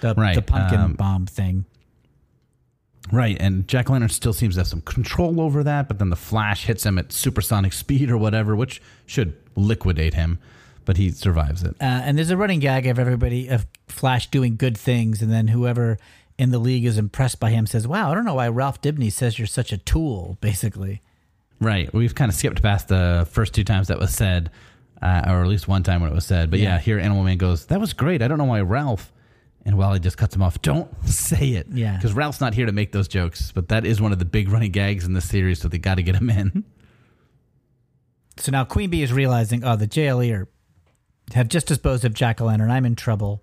Speaker 3: the
Speaker 4: Right,
Speaker 3: the pumpkin
Speaker 4: um,
Speaker 3: bomb thing.
Speaker 4: Right, and Jack Lantern still seems to have some control over that, but then the Flash hits him at supersonic speed or whatever, which should liquidate him, but he survives it.
Speaker 3: Uh, and there's a running gag of everybody of Flash doing good things, and then whoever in the league is impressed by him says, "Wow, I don't know why Ralph Dibny says you're such a tool." Basically,
Speaker 4: Right, we've kind of skipped past the first two times that was said, uh, or at least one time when it was said. But yeah.
Speaker 3: Yeah.
Speaker 4: here Animal Man goes, "That was great. I don't know why Ralph." And Wally just cuts him off. Don't say it.
Speaker 3: Yeah.
Speaker 4: Because Ralph's not here to make those jokes, but that is one of the big running gags in this series, so they got to get him in.
Speaker 3: so now Queen Bee is realizing, oh, the JLE are have just disposed of o' Lantern. I'm in trouble.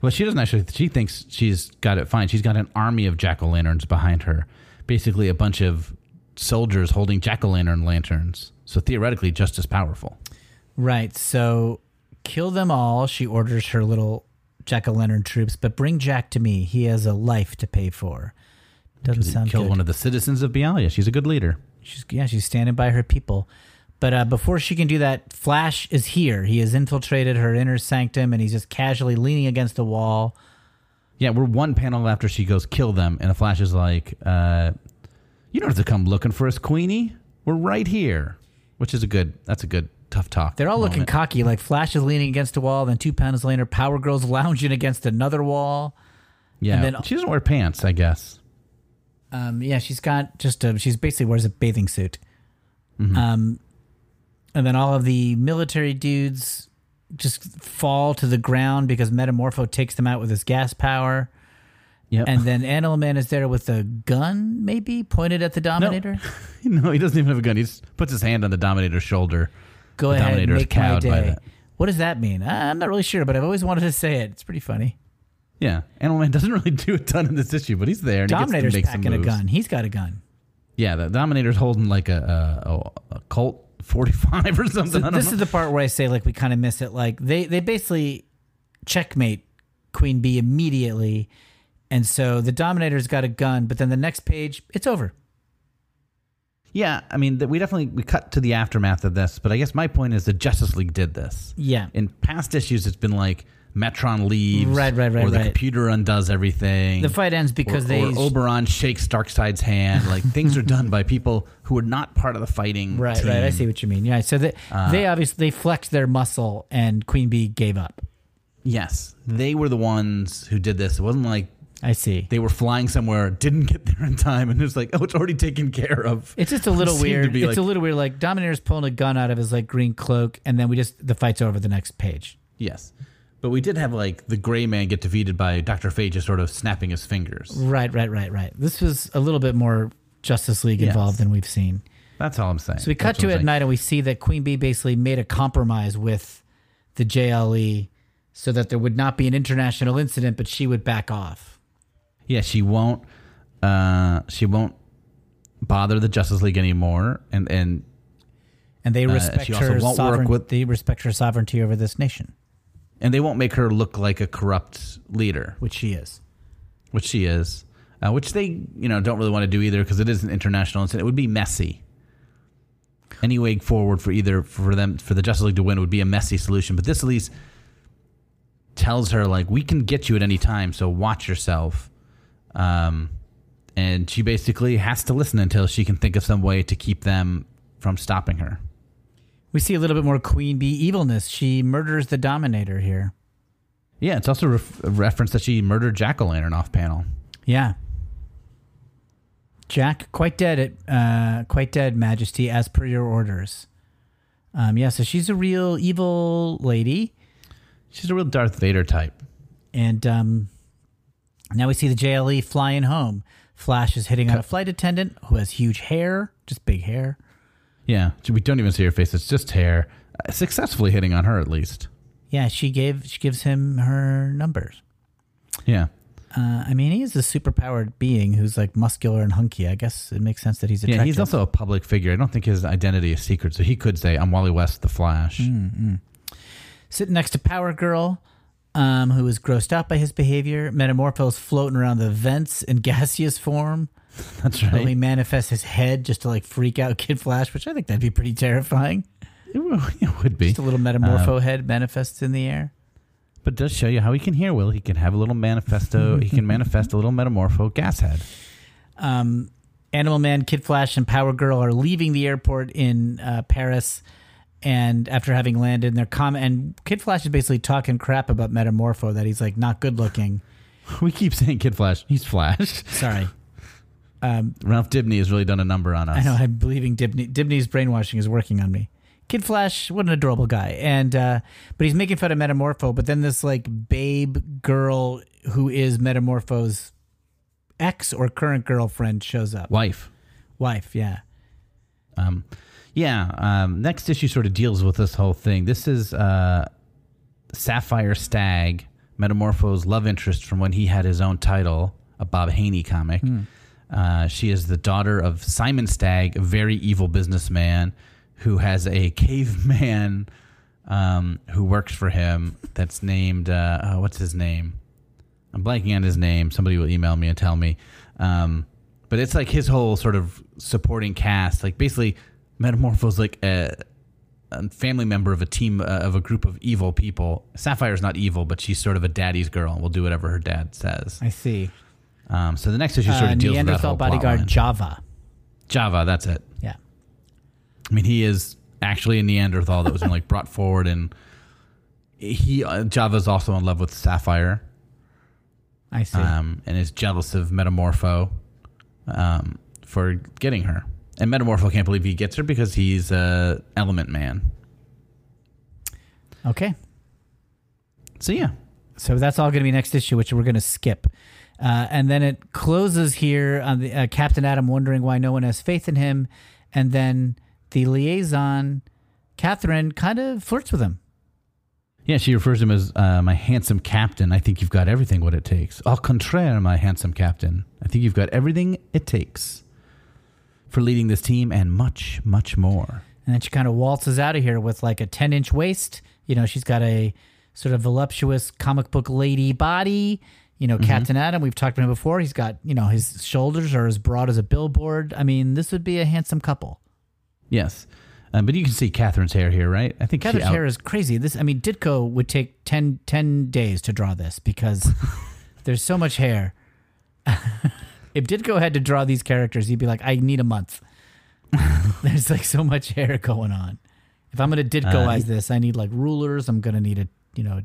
Speaker 4: Well, she doesn't actually. She thinks she's got it fine. She's got an army of jack o' lanterns behind her, basically a bunch of soldiers holding jack o' lantern lanterns. So theoretically, just as powerful.
Speaker 3: Right. So kill them all. She orders her little Jack o' Lantern troops, but bring Jack to me. He has a life to pay for. Doesn't sound
Speaker 4: Kill
Speaker 3: good.
Speaker 4: one of the citizens of Bialya. She's a good leader.
Speaker 3: She's yeah, she's standing by her people. But uh, before she can do that, Flash is here. He has infiltrated her inner sanctum, and he's just casually leaning against the wall,
Speaker 4: Yeah, we're one panel after she goes kill them, and the Flash is like, uh, "You don't have to come looking for us, Queenie. We're right here." Which is a good. That's a good tough talk.
Speaker 3: They're all looking cocky. Like Flash is leaning against a wall, then two panels later, Power Girl's lounging against another wall.
Speaker 4: Yeah,
Speaker 3: and then-
Speaker 4: she doesn't wear pants, I guess.
Speaker 3: Um, yeah, she's got just a, she's basically wears a bathing suit.
Speaker 4: Mm-hmm.
Speaker 3: Um, and then all of the military dudes just fall to the ground because Metamorpho takes them out with his gas power.
Speaker 4: Yeah,
Speaker 3: And then Animal Man is there with a gun, maybe pointed at the Dominator.
Speaker 4: no, he doesn't even have a gun. He just puts his hand on the Dominator's shoulder.
Speaker 3: Go
Speaker 4: The
Speaker 3: ahead, and
Speaker 4: Dominator
Speaker 3: make my day.
Speaker 4: that.
Speaker 3: What does that mean? I'm not really sure, but I've always wanted to say it. It's pretty funny.
Speaker 4: Yeah, Animal Man doesn't really do a ton in this issue, but he's there. And
Speaker 3: Dominator's
Speaker 4: he gets to make some
Speaker 3: packing a gun. He's got a gun.
Speaker 4: Yeah, the Dominator's holding like a a, a, a Colt 45 or something.
Speaker 3: So this
Speaker 4: know.
Speaker 3: is the part where I say like we kind of miss it. Like they they basically checkmate Queen Bee immediately, and so the Dominator's got a gun, but then the next page it's over.
Speaker 4: Yeah, I mean, we definitely we cut to the aftermath of this, but I guess my point is the Justice League did this.
Speaker 3: Yeah.
Speaker 4: In past issues, it's been like Metron leaves,
Speaker 3: Right, right, right,
Speaker 4: or the
Speaker 3: right.
Speaker 4: computer undoes everything.
Speaker 3: The fight ends because
Speaker 4: or,
Speaker 3: they
Speaker 4: or Oberon shakes Darkseid's hand. Like things are done by people who are not part of the fighting.
Speaker 3: right
Speaker 4: team.
Speaker 3: right. I see what you mean. Yeah. So they
Speaker 4: Uh,
Speaker 3: they obviously they flexed their muscle, and Queen Bee gave up.
Speaker 4: Yes, they were the ones who did this. It wasn't like
Speaker 3: I see.
Speaker 4: they were flying somewhere, didn't get there in time, and it was like, oh, it's already taken care of.
Speaker 3: It's just a little
Speaker 4: to
Speaker 3: weird. It's
Speaker 4: like-
Speaker 3: a little weird. Like Dominator's pulling a gun out of his like green cloak, and then we just the fight's over the next page.
Speaker 4: Yes. But we did have like the gray man get defeated by Dr. Fate just sort of snapping his fingers.
Speaker 3: Right, right, right, right. This was a little bit more Justice League
Speaker 4: Yes.
Speaker 3: involved than we've seen.
Speaker 4: That's all I'm saying.
Speaker 3: So we cut
Speaker 4: That's
Speaker 3: to it at night and we see that Queen Bee basically made a compromise with the JLE so that there would not be an international incident, but she would back off.
Speaker 4: Yeah, she won't uh she won't bother the Justice League anymore and and
Speaker 3: And they respect
Speaker 4: Uh, she also
Speaker 3: her
Speaker 4: won't work
Speaker 3: sovereign,
Speaker 4: with-
Speaker 3: they respect her sovereignty over this nation,
Speaker 4: and they won't make her look like a corrupt leader,
Speaker 3: which she is.
Speaker 4: which she is. Uh, which they, you know, don't really want to do either because it is an international incident. It would be messy. Any way forward for either for them for the Justice League to win would be a messy solution. But this at least tells her like we can get you at any time, so watch yourself. Um, and she basically has to listen until she can think of some way to keep them from stopping her.
Speaker 3: We see a little bit more Queen Bee evilness. She murders the Dominator here.
Speaker 4: Yeah, it's also ref- a reference that she murdered Jack O' Lantern off panel.
Speaker 3: Yeah. Jack, quite dead at uh, quite dead, Majesty, as per your orders. Um, yeah, so she's a real evil lady.
Speaker 4: She's a real Darth Vader type.
Speaker 3: And um, now we see the JLE flying home. Flash is hitting on a flight attendant who has huge hair, just big hair.
Speaker 4: Yeah, we don't even see her face; it's just hair. Uh, successfully hitting on her, at least.
Speaker 3: Yeah, she gave she gives him her numbers.
Speaker 4: Yeah,
Speaker 3: Uh, I mean, he is a superpowered being who's like muscular and hunky. I guess it makes sense that he's attractive. yeah.
Speaker 4: He's also a public figure. I don't think his identity is secret, so he could say, "I'm Wally West, the Flash."
Speaker 3: sitting next to Power Girl, um, who is grossed out by his behavior. Metamorpho's floating around the vents in gaseous form.
Speaker 4: That's
Speaker 3: Only
Speaker 4: right.
Speaker 3: manifests his head just to like freak out Kid Flash, which I think that'd be pretty terrifying.
Speaker 4: It would, it would be,
Speaker 3: Just a little metamorpho head manifests in the air.
Speaker 4: but does show you how he can hear. Will he can have a little manifesto? he can manifest a little metamorpho gas head.
Speaker 3: um, Animal Man, Kid Flash, and Power Girl are leaving the airport in uh, Paris, and after having landed, they're com- and Kid Flash is basically talking crap about Metamorpho that he's like not good looking.
Speaker 4: We keep saying Kid Flash. He's Flash.
Speaker 3: Sorry,
Speaker 4: Ralph Dibny has really done a number on us.
Speaker 3: I know I'm believing Dibny, Dibny's brainwashing is working on me. Kid Flash, what an adorable guy, and uh, but he's making fun of Metamorpho. But then this like babe girl who is Metamorpho's ex or current girlfriend shows up.
Speaker 4: Wife.
Speaker 3: Wife, yeah.
Speaker 4: Um, yeah. Um, next issue sort of deals with this whole thing. This is uh, Sapphire Stagg, Metamorpho's love interest from when he had his own title, a Bob Haney comic. Uh, she is the daughter of Simon Stagg, a very evil businessman who has a caveman um, who works for him that's named, uh, oh, what's his name? I'm blanking on his name. Somebody will email me and tell me. Um, but it's like his whole sort of supporting cast. Like basically, Metamorpho's like a a family member of a team uh, of a group of evil people. Sapphire's not evil, but she's sort of a daddy's girl and will do whatever her dad says.
Speaker 3: I see.
Speaker 4: Um, so the next issue sort
Speaker 3: Uh,
Speaker 4: of deals with that
Speaker 3: Neanderthal
Speaker 4: whole
Speaker 3: bodyguard. Java.
Speaker 4: Java, that's it.
Speaker 3: Yeah.
Speaker 4: I mean, he is actually a Neanderthal that was like brought forward, and he uh, Java's also in love with Sapphire,
Speaker 3: I see.
Speaker 4: um, and is jealous of Metamorpho um, for getting her. And Metamorpho can't believe he gets her because he's a Element Man.
Speaker 3: okay.
Speaker 4: So yeah,
Speaker 3: So that's all going to be next issue, which we're going to skip. Uh, and then it closes here on the uh, Captain Atom wondering why no one has faith in him, and then the liaison, Catherine, kind of flirts with him.
Speaker 4: yeah. She refers to him as uh, my handsome captain. I think you've got everything what it takes. Au contraire, my handsome captain. I think you've got everything it takes for leading this team and much, much more.
Speaker 3: And then she kind of waltzes out of here with like a 10 inch waist. You know, she's got a sort of voluptuous comic book lady body. You know, Captain Atom, we've talked about him before. He's got, you know, his shoulders are as broad as a billboard. I mean, this would be a handsome couple.
Speaker 4: Yes. Um, but you can see Catherine's hair here, right? I think
Speaker 3: Catherine's
Speaker 4: out-
Speaker 3: hair is crazy. This, I mean, Ditko would take 10, 10 days to draw this because there's so much hair. if Ditko had to draw these characters, he'd be like, I need a month. there's like so much hair going on. If I'm going to Ditkoize this, I need like rulers. I'm going to need a, you know,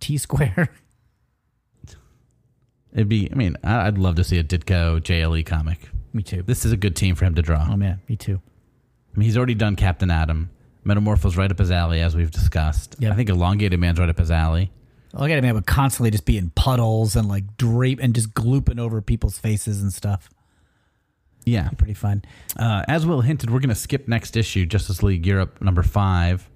Speaker 3: T square.
Speaker 4: It'd be. I mean, I'd love to see a Ditko JLE comic.
Speaker 3: me too.
Speaker 4: This is a good team for him to draw.
Speaker 3: Oh man, me too.
Speaker 4: I mean, he's already done Captain Atom. Metamorpho's right up his alley, as we've discussed.
Speaker 3: Yep.
Speaker 4: I think Elongated Man's right up his alley.
Speaker 3: At man would constantly just be in puddles and like drape and just glooping over people's faces and stuff.
Speaker 4: Yeah.
Speaker 3: Pretty fun.
Speaker 4: Uh, as Will hinted, we're going to skip next issue, Justice League Europe number five,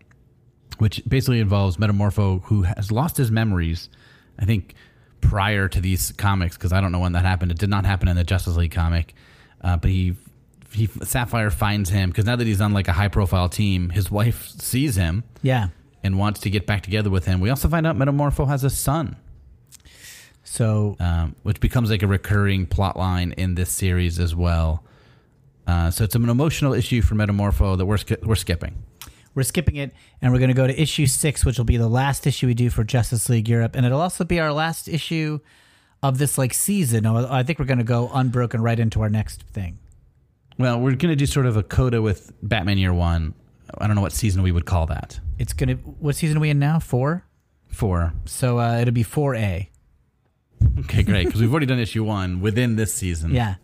Speaker 4: which basically involves Metamorpho, who has lost his memories. I think prior to these comics, because I don't know when that happened. It did not happen in the Justice League comic, uh, but he he Sapphire finds him because now that he's on like a high profile team, his wife sees him
Speaker 3: Yeah.
Speaker 4: and wants to get back together with him. We also find out Metamorpho has a son.
Speaker 3: So
Speaker 4: um, which becomes like a recurring plot line in this series as well. Uh, so it's an emotional issue for Metamorpho that we're we're skipping.
Speaker 3: We're skipping it and we're going to go to issue six, which will be the last issue we do for Justice League Europe, and it'll also be our last issue of this like season. I think we're going to go unbroken right into our next thing.
Speaker 4: Well, we're going to do sort of a coda with Batman Year One. I don't know what season we would call that.
Speaker 3: It's gonna. What season are we in now? Four.
Speaker 4: Four.
Speaker 3: So uh, it'll be four A.
Speaker 4: Okay, great. Because we've already done issue one within this season.
Speaker 3: Yeah.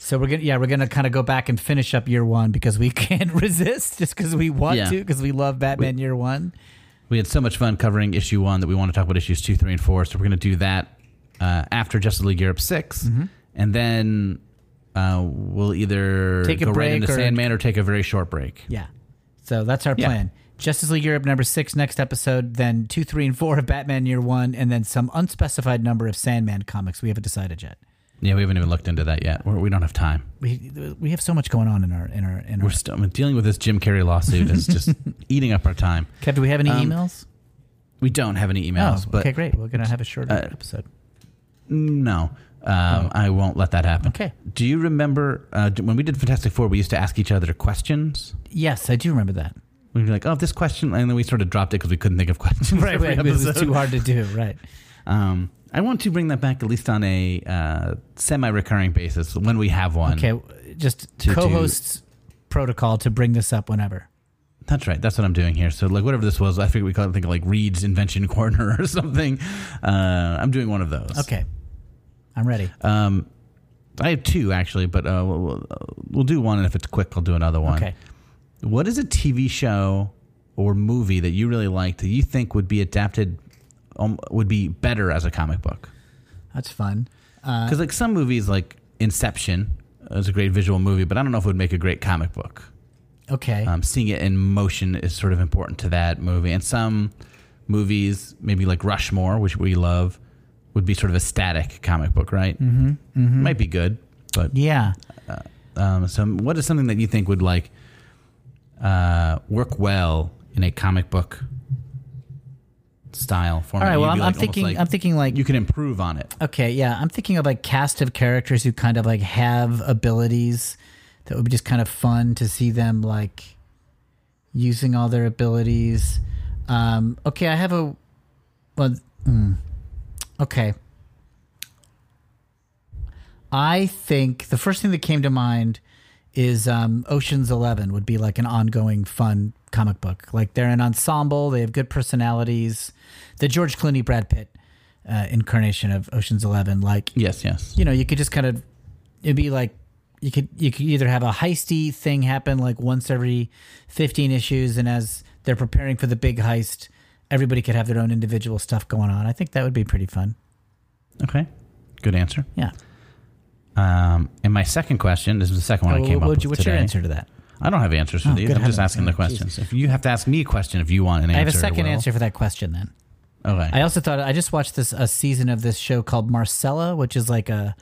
Speaker 3: So we're gonna yeah we're gonna kind of go back and finish up year one because we can't resist just because we want
Speaker 4: Yeah.
Speaker 3: to because we love Batman year one.
Speaker 4: We had so much fun covering issue one that we want to talk about issues two, three, and four. So we're going to do that uh, after Justice League Europe 6
Speaker 3: Mm-hmm.
Speaker 4: and then uh, we'll either
Speaker 3: Take a
Speaker 4: go right
Speaker 3: break
Speaker 4: into
Speaker 3: or-
Speaker 4: Sandman or take a very short break.
Speaker 3: Yeah. So that's our
Speaker 4: Yeah.
Speaker 3: plan. Justice League Europe number six next episode, then two, three, and four of Batman year one, and then some unspecified number of Sandman comics. We haven't decided yet.
Speaker 4: Yeah, we haven't even looked into that yet. We're, we don't have time.
Speaker 3: We we have so much going on in our in our in our.
Speaker 4: We're still I mean, dealing with this Jim Carrey lawsuit is just eating up our time.
Speaker 3: Kev, do we have any
Speaker 4: Um,
Speaker 3: emails?
Speaker 4: We don't have any emails,
Speaker 3: oh,
Speaker 4: but
Speaker 3: okay, great. We're gonna have a shorter
Speaker 4: uh,
Speaker 3: episode.
Speaker 4: no, um, I won't let that happen.
Speaker 3: Oh. Okay.
Speaker 4: Do you remember uh, when we did Fantastic Four? We used to ask each other questions.
Speaker 3: Yes, I do remember that.
Speaker 4: We'd be like, "Oh, this question," and then we sort of dropped it because we couldn't think of questions.
Speaker 3: Right, right. It was too hard to do. Right.
Speaker 4: Um, I want to bring that back at least on a uh, semi-recurring basis when we have one.
Speaker 3: Okay, just
Speaker 4: To- to-
Speaker 3: co-hosts protocol to bring this up whenever.
Speaker 4: That's right. That's what I'm doing here. So, like, whatever this was, I think we call it, think of like Reed's Invention Corner or something. Uh, I'm doing one of those.
Speaker 3: Okay, I'm ready.
Speaker 4: Um, I have two actually, but uh, we'll, we'll, we'll do one, and if it's quick, I'll do another one.
Speaker 3: Okay.
Speaker 4: What is a TV show or movie that you really liked that you think would be adapted, um, would be better as a comic book?
Speaker 3: That's fun. Uh,
Speaker 4: Because like some movies, like Inception, is a great visual movie, but I don't know if it would make a great comic book.
Speaker 3: Okay.
Speaker 4: Um, seeing it in motion is sort of important to that movie. And some movies, maybe like Rushmore, which we love, would be sort of a static comic book, right? Mm-hmm, Might be good, but
Speaker 3: yeah.
Speaker 4: um, so what is something that you think would like uh, work well in a comic book style
Speaker 3: All
Speaker 4: format?
Speaker 3: right. Well, I'm,
Speaker 4: be,
Speaker 3: I'm thinking.
Speaker 4: like
Speaker 3: I'm thinking like.
Speaker 4: you can improve on it.
Speaker 3: okay. Yeah. I'm thinking of like cast of characters who kind of like have abilities that would be just kind of fun to see them like using all their abilities. Um, okay, I have a. Well, mm, okay. I think the first thing that came to mind is um, Ocean's Eleven would be like an ongoing fun comic book. Like they're an ensemble, they have good personalities. The George Clooney, Brad Pitt uh, incarnation of Ocean's Eleven, like
Speaker 4: Yes, yes.
Speaker 3: you know, you could just kind of it'd be like you could you could either have a heisty thing happen like once every 15 issues and as they're preparing for the big heist everybody could have their own individual stuff going on i think that would be pretty fun
Speaker 4: Okay. Good answer.
Speaker 3: yeah
Speaker 4: Um, and my second question, this is the second one I
Speaker 3: Oh,
Speaker 4: came up
Speaker 3: what'd
Speaker 4: with
Speaker 3: you- what's your answer to that
Speaker 4: I don't have answers for
Speaker 3: Oh,
Speaker 4: these. I'm just asking the
Speaker 3: Oh,
Speaker 4: questions. If you have to ask me a question, if you want an answer,
Speaker 3: i have a second
Speaker 4: Will.
Speaker 3: answer for that question then
Speaker 4: Okay.
Speaker 3: i also thought i just watched this a season of this show called marcella which is like a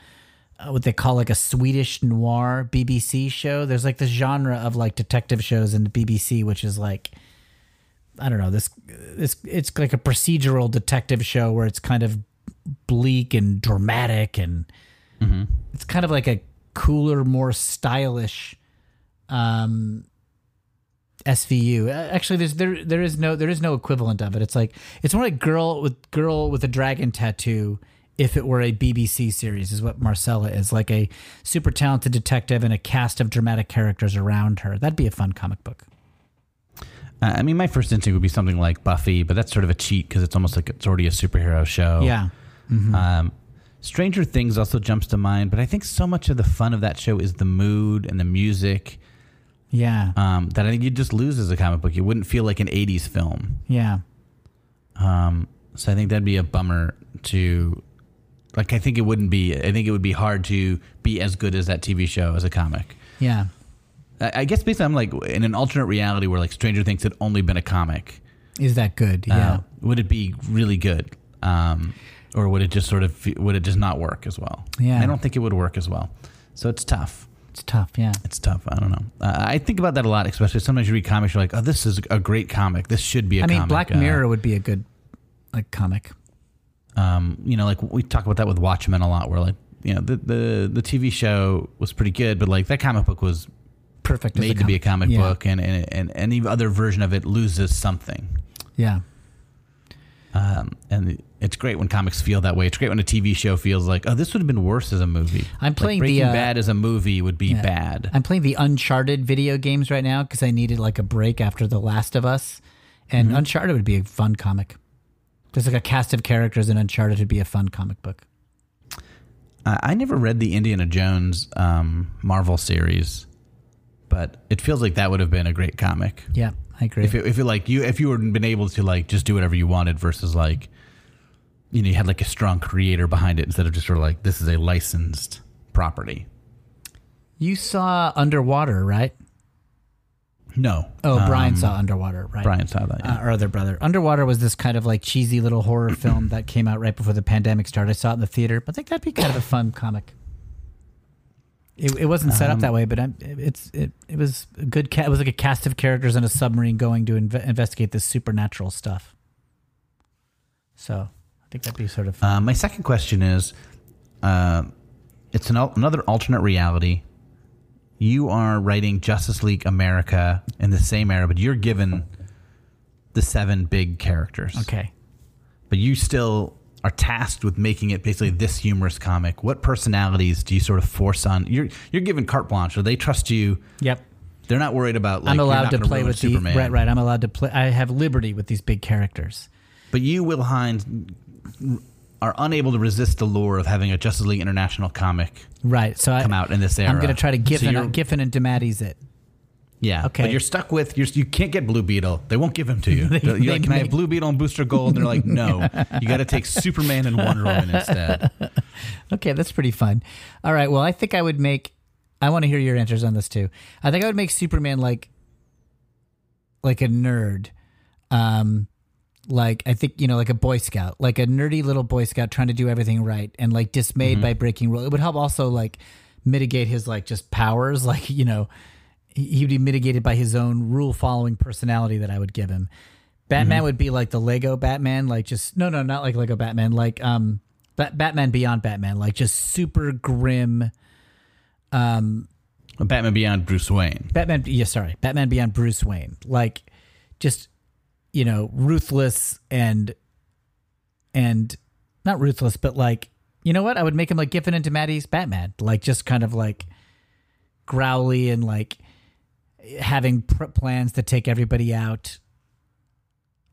Speaker 3: uh, what they call like a swedish noir bbc show there's like this genre of like detective shows in the bbc which is like I don't know this this it's like a procedural detective show where it's kind of bleak and dramatic and it's kind of like a cooler, more stylish um SVU. Uh, Actually, there's there there is no there is no equivalent of it. It's like it's more like girl with girl with a dragon tattoo. If it were a BBC series, is what Marcella is like a super talented detective and a cast of dramatic characters around her. That'd be a fun comic book.
Speaker 4: Uh, I mean, my first instinct would be something like Buffy, but that's sort of a cheat because it's almost like it's already a superhero show.
Speaker 3: Yeah,
Speaker 4: Um, Stranger Things also jumps to mind, but I think so much of the fun of that show is the mood and the music
Speaker 3: yeah,
Speaker 4: um, that I think you just lose as a comic book. You wouldn't feel like an '80s film.
Speaker 3: yeah.
Speaker 4: Um, so I think that'd be a bummer to. Like I think it wouldn't be. I think it would be hard to be as good as that TV show as a comic.
Speaker 3: Yeah.
Speaker 4: I I guess basically I'm like in an alternate reality where like Stranger Things had only been a comic.
Speaker 3: Is that good?
Speaker 4: uh,
Speaker 3: Yeah.
Speaker 4: would it be really good, um, or would it just sort of would it just not work as well?
Speaker 3: Yeah.
Speaker 4: I don't think it would work as well. So it's tough.
Speaker 3: It's tough. Yeah.
Speaker 4: It's tough. I don't know. Uh, I think about that a lot, especially sometimes you read comics. You're like, oh, this is a great comic. This should be a
Speaker 3: I mean,
Speaker 4: comic.
Speaker 3: Black
Speaker 4: Uh,
Speaker 3: Mirror would be a good like comic.
Speaker 4: um, you know, like we talk about that with Watchmen a lot. Where like, you know, the the the TV show was pretty good, but like that comic book was
Speaker 3: Perfect.
Speaker 4: made to be a comic
Speaker 3: Yeah.
Speaker 4: book, and, and and any other version of it loses something.
Speaker 3: Yeah.
Speaker 4: Um, and it's great when comics feel that way. It's great when a TV show feels like, oh, this would have been worse as a movie.
Speaker 3: I'm
Speaker 4: Like
Speaker 3: playing the,
Speaker 4: Breaking
Speaker 3: uh,
Speaker 4: Bad as a movie would be
Speaker 3: Yeah.
Speaker 4: bad.
Speaker 3: I'm playing the Uncharted video games right now because I needed like a break after The Last of Us, and
Speaker 4: Mm-hmm.
Speaker 3: Uncharted would be a fun comic. There's like a cast of characters in Uncharted would be a fun comic book.
Speaker 4: I, I never read the Indiana Jones um, Marvel series, but it feels like that would have been a great comic.
Speaker 3: Yeah, I agree.
Speaker 4: If it, if it like you if you had been able to like just do whatever you wanted versus like you know you had like a strong creator behind it instead of just sort of like this is a licensed property.
Speaker 3: you saw Underwater, right?
Speaker 4: No.
Speaker 3: Oh, Brian
Speaker 4: Um,
Speaker 3: saw Underwater, right?
Speaker 4: Brian saw that. Yeah.
Speaker 3: uh, our other brother. Underwater was this kind of like cheesy little horror film that came out right before the pandemic started. I saw it in the theater. But I think that'd be kind of a fun comic. It, it wasn't set up that way, but I'm, it's it, it was a good. Ca- it was like a cast of characters on a submarine going to inve- investigate this supernatural stuff. So I think that'd be sort of.
Speaker 4: Uh, my second question is, uh, it's an, al- another alternate reality. You are writing Justice League America in the same era, but you're given the seven big characters.
Speaker 3: okay.
Speaker 4: But you still are tasked with making it basically this humorous comic. What personalities do you sort of force on? You're you're given carte blanche, or they trust you.
Speaker 3: Yep.
Speaker 4: They're not worried about. Like,
Speaker 3: I'm allowed to play with the
Speaker 4: Superman.
Speaker 3: right. Right. I'm allowed to play. I have liberty with these big characters.
Speaker 4: But you, Will Hines, are unable to resist the lure of having a Justice League International comic
Speaker 3: Right. So
Speaker 4: come
Speaker 3: I,
Speaker 4: out in this era.
Speaker 3: I'm going to try to
Speaker 4: So
Speaker 3: Giffen,
Speaker 4: you're-
Speaker 3: Giffen and DeMatteis it.
Speaker 4: Yeah.
Speaker 3: Okay.
Speaker 4: But you're stuck with you're, you can't get Blue Beetle. They won't give him to you.
Speaker 3: They-
Speaker 4: You're
Speaker 3: they
Speaker 4: like, can I have Blue Beetle and Booster Gold? And they're like, no. You got to take Superman and Wonder Woman instead.
Speaker 3: Okay, that's pretty fun. All right. Well, I think I would make. I want to hear your answers on this too. I think I would make Superman like, like a nerd, um, like I think you know, like a Boy Scout, like a nerdy little Boy Scout trying to do everything right and like dismayed by breaking rules. It would help also like mitigate his like just powers, like you know, he- he'd be mitigated by his own rule following personality that I would give him. Batman would be like the Lego Batman, like just no, no, not like Lego Batman, like um, Bat- Batman Beyond Batman, like just super grim. Um,
Speaker 4: Batman Beyond Bruce Wayne.
Speaker 3: Batman. Yeah, sorry, Batman Beyond Bruce Wayne. Like, just you know, ruthless and and not ruthless, but like, you know what? I would make him like Giffen and DeMatteis' Batman. Like, just kind of like growly and like having pr- plans to take everybody out.